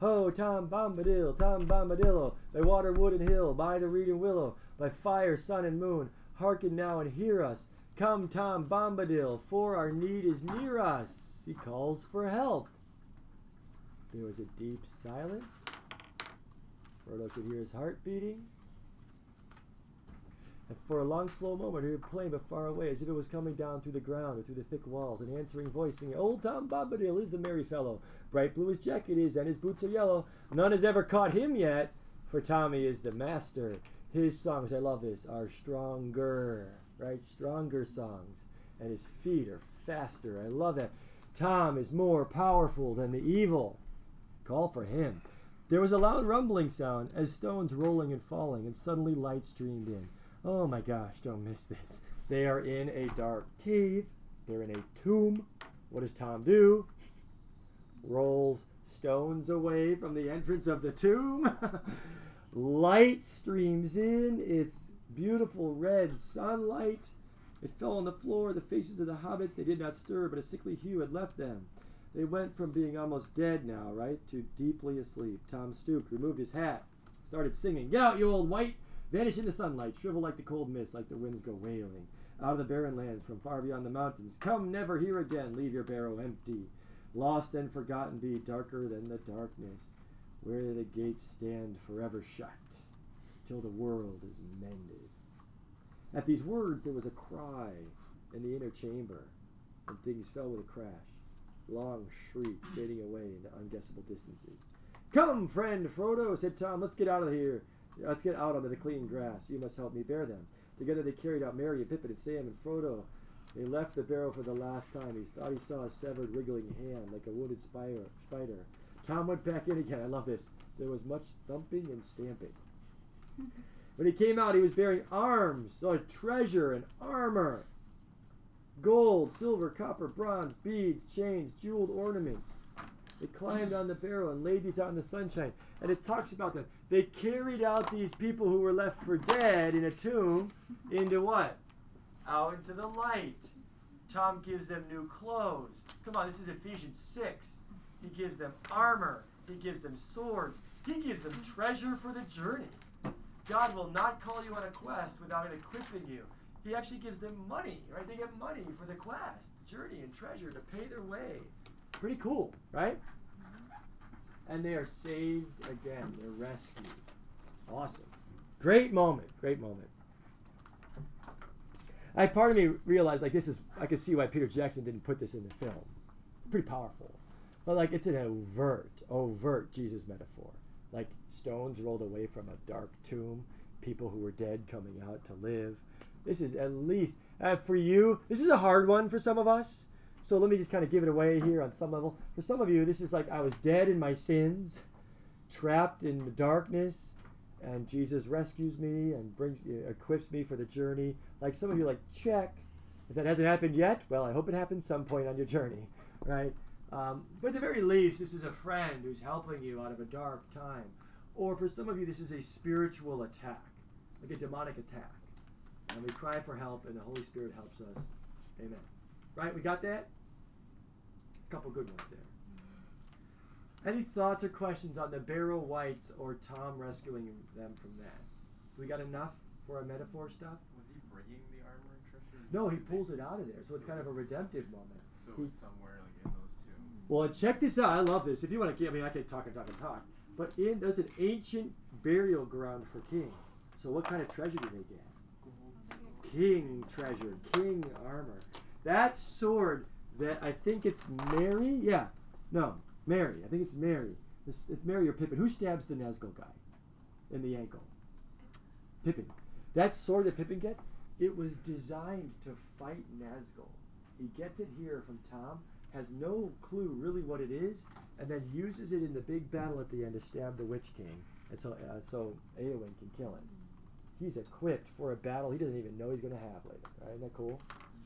Ho, Tom Bombadil, Tom Bombadillo, by water, wood, and hill, by the reed and willow, by fire, sun, and moon, hearken now and hear us. Come, Tom Bombadil, for our need is near us. He calls for help. There was a deep silence. Frodo could hear his heart beating. And for a long, slow moment, he heard plain but far away, as if it was coming down through the ground or through the thick walls, an answering voice singing, Old Tom Bombadil is a merry fellow. Bright blue his jacket is, and his boots are yellow. None has ever caught him yet, for Tommy is the master. His songs, I love this, are stronger, right? Stronger songs. And his feet are faster. I love that. Tom is more powerful than the evil. Call for him. There was a loud rumbling sound as stones rolling and falling, and suddenly light streamed in. Oh my gosh, don't miss this. They are in a dark cave. They're in a tomb. What does Tom do? Rolls stones away from the entrance of the tomb. (laughs) Light streams in. It's beautiful red sunlight. It fell on the floor. The faces of the hobbits, they did not stir, but a sickly hue had left them. They went from being almost dead now, right, to deeply asleep. Tom stooped, removed his hat, started singing. Get out, you old wight! Vanish in the sunlight, shrivel like the cold mist, like the winds go wailing. Out of the barren lands, from far beyond the mountains. Come never here again, leave your barrow empty. Lost and forgotten be, darker than the darkness, where the gates stand forever shut, till the world is mended. At these words, there was a cry in the inner chamber, and things fell with a crash. Long shrieks fading away into unguessable distances. Come, friend Frodo, said Tom, let's get out of here. Uh, Let's get out onto the clean grass. You must help me bear them. Together they carried out Merry and Pippin and Sam and Frodo. They left the barrow for the last time. He thought he saw a severed, wriggling hand like a wounded spider. spider. Tom went back in again. I love this. There was much thumping and stamping. (laughs) When he came out, he was bearing arms, so treasure and armor. Gold, silver, copper, bronze, beads, chains, jeweled ornaments. They climbed on the barrel and laid these out in the sunshine. And it talks about them. They carried out these people who were left for dead in a tomb into what? Out into the light. Tom gives them new clothes. Come on, this is Ephesians 6. He gives them armor. He gives them swords. He gives them treasure for the journey. God will not call you on a quest without equipping you. He actually gives them money, right? They get money for the quest, journey, and treasure to pay their way. Pretty cool, right? And they are saved again. They're rescued. Awesome. Great moment. Great moment. I part of me realized like this is I could see why Peter Jackson didn't put this in the film. Pretty powerful. But like it's an overt, overt Jesus metaphor. Like stones rolled away from a dark tomb, people who were dead coming out to live. This is at least uh, for you. This is a hard one for some of us. So let me just kind of give it away here on some level. For some of you, this is like I was dead in my sins, trapped in the darkness, and Jesus rescues me and brings equips me for the journey. Like some of you, like check. If that hasn't happened yet, well, I hope it happens some point on your journey, right? Um, but at the very least, this is a friend who's helping you out of a dark time. Or for some of you, this is a spiritual attack, like a demonic attack. And we cry for help, and the Holy Spirit helps us. Amen. Right? We got that? A couple good ones there. Any thoughts or questions on the Barrow Wights or Tom rescuing them from that? We got enough for our metaphor stuff? Was he bringing the armor and treasure? No, he pulls it out of there, so it's kind of a redemptive moment. So it was somewhere like in those two. Well, check this out. I love this. If you want to, I mean, I can talk and talk and talk. But in there's an ancient burial ground for kings. So what kind of treasure do they get? King treasure, king armor. That sword that I think it's Merry. Yeah, no, Merry. I think it's Merry. It's, it's Merry or Pippin. Who stabs the Nazgul guy in the ankle? Pippin. That sword that Pippin gets, it was designed to fight Nazgul. He gets it here from Tom, has no clue really what it is, and then uses it in the big battle at the end to stab the Witch King, and so uh, so Eowyn can kill him. He's equipped for a battle he doesn't even know he's going to have later. Right? Isn't that cool?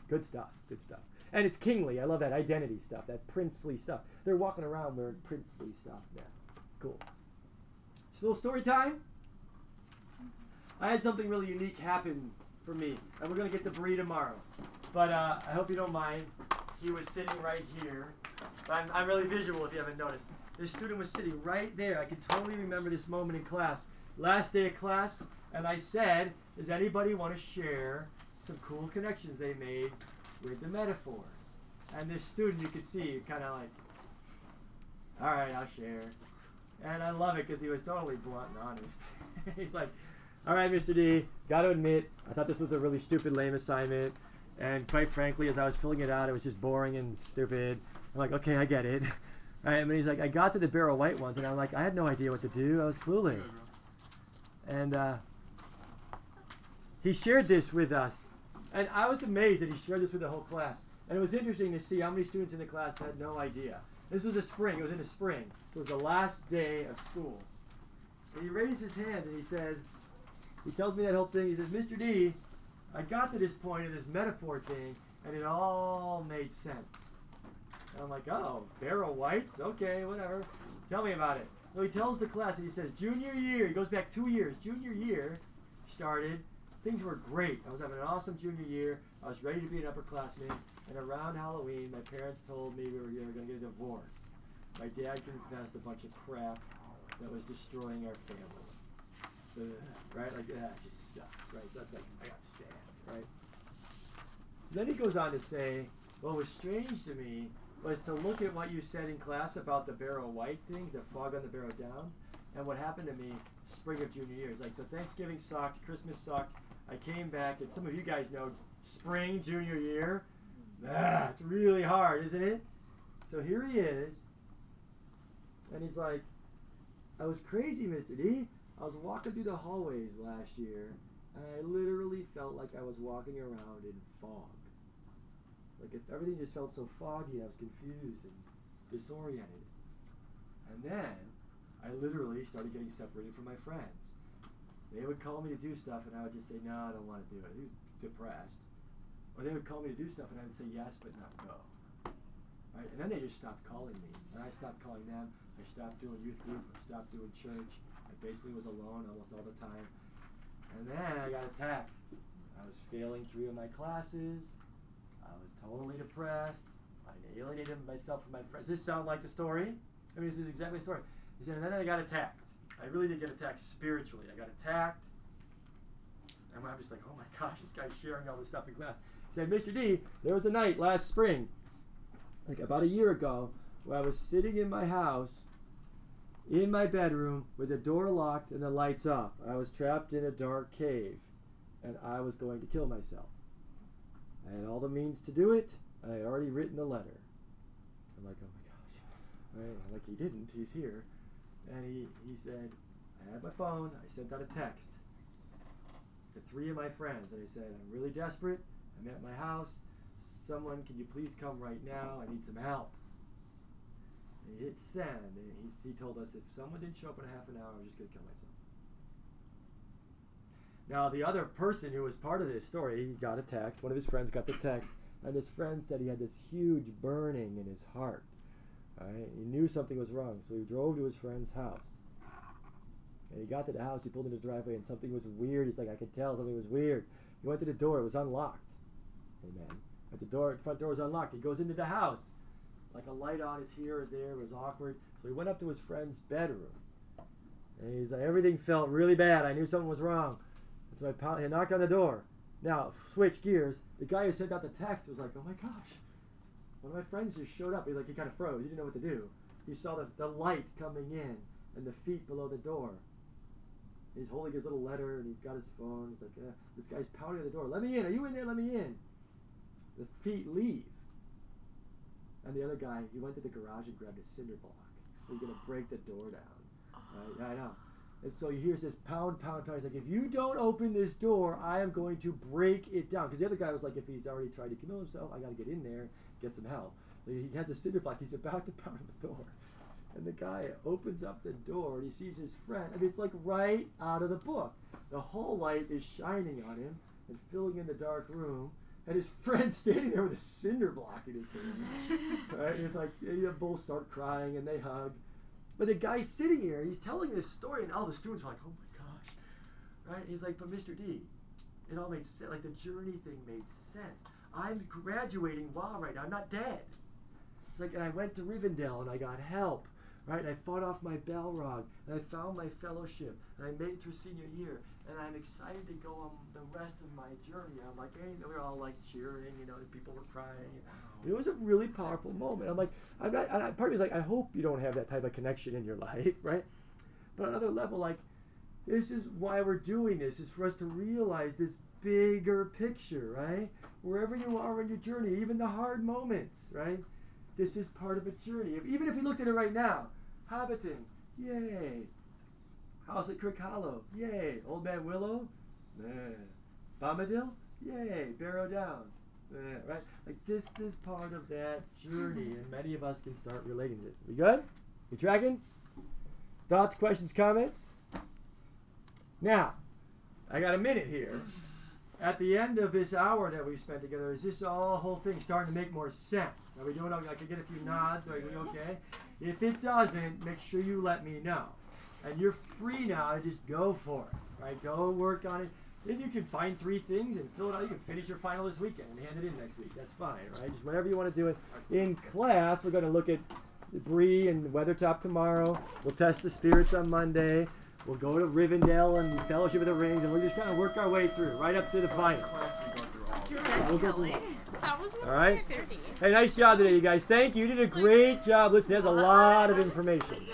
Good stuff. Good stuff. And it's kingly. I love that identity stuff, that princely stuff. They're walking around wearing princely stuff now. Cool. Little story time. I had something really unique happen for me, and we're gonna get the Bree tomorrow. But uh, I hope you don't mind. He was sitting right here. I'm, I'm really visual if you haven't noticed. This student was sitting right there. I can totally remember this moment in class. Last day of class, and I said, Does anybody want to share some cool connections they made with the metaphors? And this student, you could see, kind of like, All right, I'll share. And I love it because he was totally blunt and honest. (laughs) He's like, All right, Mr. D, got to admit, I thought this was a really stupid, lame assignment. And quite frankly, as I was filling it out, it was just boring and stupid. I'm like, okay, I get it. (laughs) Right? And he's like, I got to the Barrow Wight ones, and I'm like, I had no idea what to do. I was clueless. And uh, he shared this with us. And I was amazed that he shared this with the whole class. And it was interesting to see how many students in the class had no idea. This was a spring. It was in the spring. It was the last day of school. And he raised his hand and he says, he tells me that whole thing. He says, Mr. D, I got to this point of this metaphor thing, and it all made sense. And I'm like, oh, Barrow Wights? Okay, whatever. Tell me about it. So he tells the class and he says, junior year, he goes back two years. Junior year started, things were great. I was having an awesome junior year. I was ready to be an upperclassman. And around Halloween, my parents told me we were, we were going to get a divorce. My dad confessed a bunch of crap that was destroying our family. Right? Like, that just sucks, right? So that's like, I got stabbed, right? So then he goes on to say, what was strange to me was to look at what you said in class about the Barrow Wight things, the fog on the Barrow Downs, and what happened to me spring of junior year. It's like, so Thanksgiving sucked, Christmas sucked. I came back, and some of you guys know spring junior year. Ah, it's really hard, isn't it? So here he is, and he's like, I was crazy, Mr. D. I was walking through the hallways last year, and I literally felt like I was walking around in fog. Like if everything just felt so foggy, I was confused and disoriented. And then I literally started getting separated from my friends. They would call me to do stuff, and I would just say, "No, I don't want to do it." Depressed. Or they would call me to do stuff, and I would say yes, but not go. Right? And then they just stopped calling me, and I stopped calling them. I stopped doing youth group. I stopped doing church. I basically was alone almost all the time. And then I got attacked. I was failing three of my classes. I was totally depressed. I alienated myself from my friends. Does this sound like the story? I mean, this is exactly the story. He said, and then I got attacked. I really did get attacked spiritually. I got attacked. And I'm just like, oh my (laughs) gosh, this guy's sharing all this stuff in class. He said, Mr. D, there was a night last spring, like about a year ago, where I was sitting in my house, in my bedroom, with the door locked and the lights off. I was trapped in a dark cave, and I was going to kill myself. I had all the means to do it. I had already written a letter. I'm like, oh my gosh. Right? I'm like, he didn't. He's here. And he, he said, I had my phone. I sent out a text to three of my friends. And I said, I'm really desperate. I'm at my house. Someone, can you please come right now? I need some help. And he hit send. And he, he told us if someone didn't show up in a half an hour, I was just going to kill myself. Now, the other person who was part of this story, he got a text. One of his friends got the text, and his friend said he had this huge burning in his heart. Right? He knew something was wrong, so he drove to his friend's house. And he got to the house, he pulled in the driveway, and something was weird. He's like, I could tell something was weird. He went to the door, it was unlocked. Amen. But the door, the front door was unlocked. He goes into the house. Like a light on is here or there, it was awkward. So he went up to his friend's bedroom. And he's like, everything felt really bad. I knew something was wrong. So I, I knocked on the door. Now, switch gears. The guy who sent out the text was like, oh my gosh. One of my friends just showed up. He like he kind of froze. He didn't know what to do. He saw the, the light coming in and the feet below the door. He's holding his little letter and he's got his phone. He's like, eh. this guy's pounding at the door. Let me in. Are you in there? Let me in. The feet leave. And the other guy, he went to the garage and grabbed a cinder block. He's gonna break the door down. Right? I know. And so he hears this pound, pound, pound. He's like, if you don't open this door, I am going to break it down. Because the other guy was like, if he's already tried to kill himself, I got to get in there, get some help. He has a cinder block. He's about to (laughs) pound on the door. And the guy opens up the door and he sees his friend. I mean, it's like right out of the book. The whole light is shining on him and filling in the dark room. And his (laughs) friend standing there with a cinder block in his hand. (laughs) right? And it's like, they both start crying and they hug. But the guy's sitting here, he's telling this story, and all the students are like, oh my gosh. Right? He's like, but Mr. D, it all made sense. Like the journey thing made sense. I'm graduating while right now. I'm not dead. It's like, and I went to Rivendell and I got help. Right? And I fought off my Balrog, and I found my fellowship, and I made it through senior year, and I'm excited to go on the rest of my journey. I'm like, hey, we were all like cheering, you know, the people were crying. It was a really powerful moment. I'm like, I'm not. I, part of me is like, I hope you don't have that type of connection in your (laughs) life, right? But on another level, like, this is why we're doing this. Is for us to realize this bigger picture, right? Wherever you are in your journey, even the hard moments, right? This is part of a journey. If, even if we looked at it right now, Hobbiton, yay. House at Crickhollow, yay. Old Man Willow, man. Bombadil, yay. Barrow Downs. Right? Like this is part of that journey, and many of us can start relating to this. We good? We tracking? Thoughts, questions, comments? Now, I got a minute here. At the end of this hour that we spent together, is this all whole thing starting to make more sense? Are we doing? I can get a few nods. Are we okay? If it doesn't, make sure you let me know. And you're free now to just go for it. Right? Go work on it. If you can find three things and fill it out, you can finish your final this weekend and hand it in next week. That's fine, right? Just whatever you want to do it. In class, we're going to look at Bree and Weathertop tomorrow. We'll test the spirits on Monday. We'll go to Rivendell and Fellowship of the Rings, and we'll just kind of work our way through right up to the final. Class we go through all. of You're it. right, We'll go through That was All right. Hey, nice job today, you guys. Thank you. You did a great job. Listen, there's a lot of information.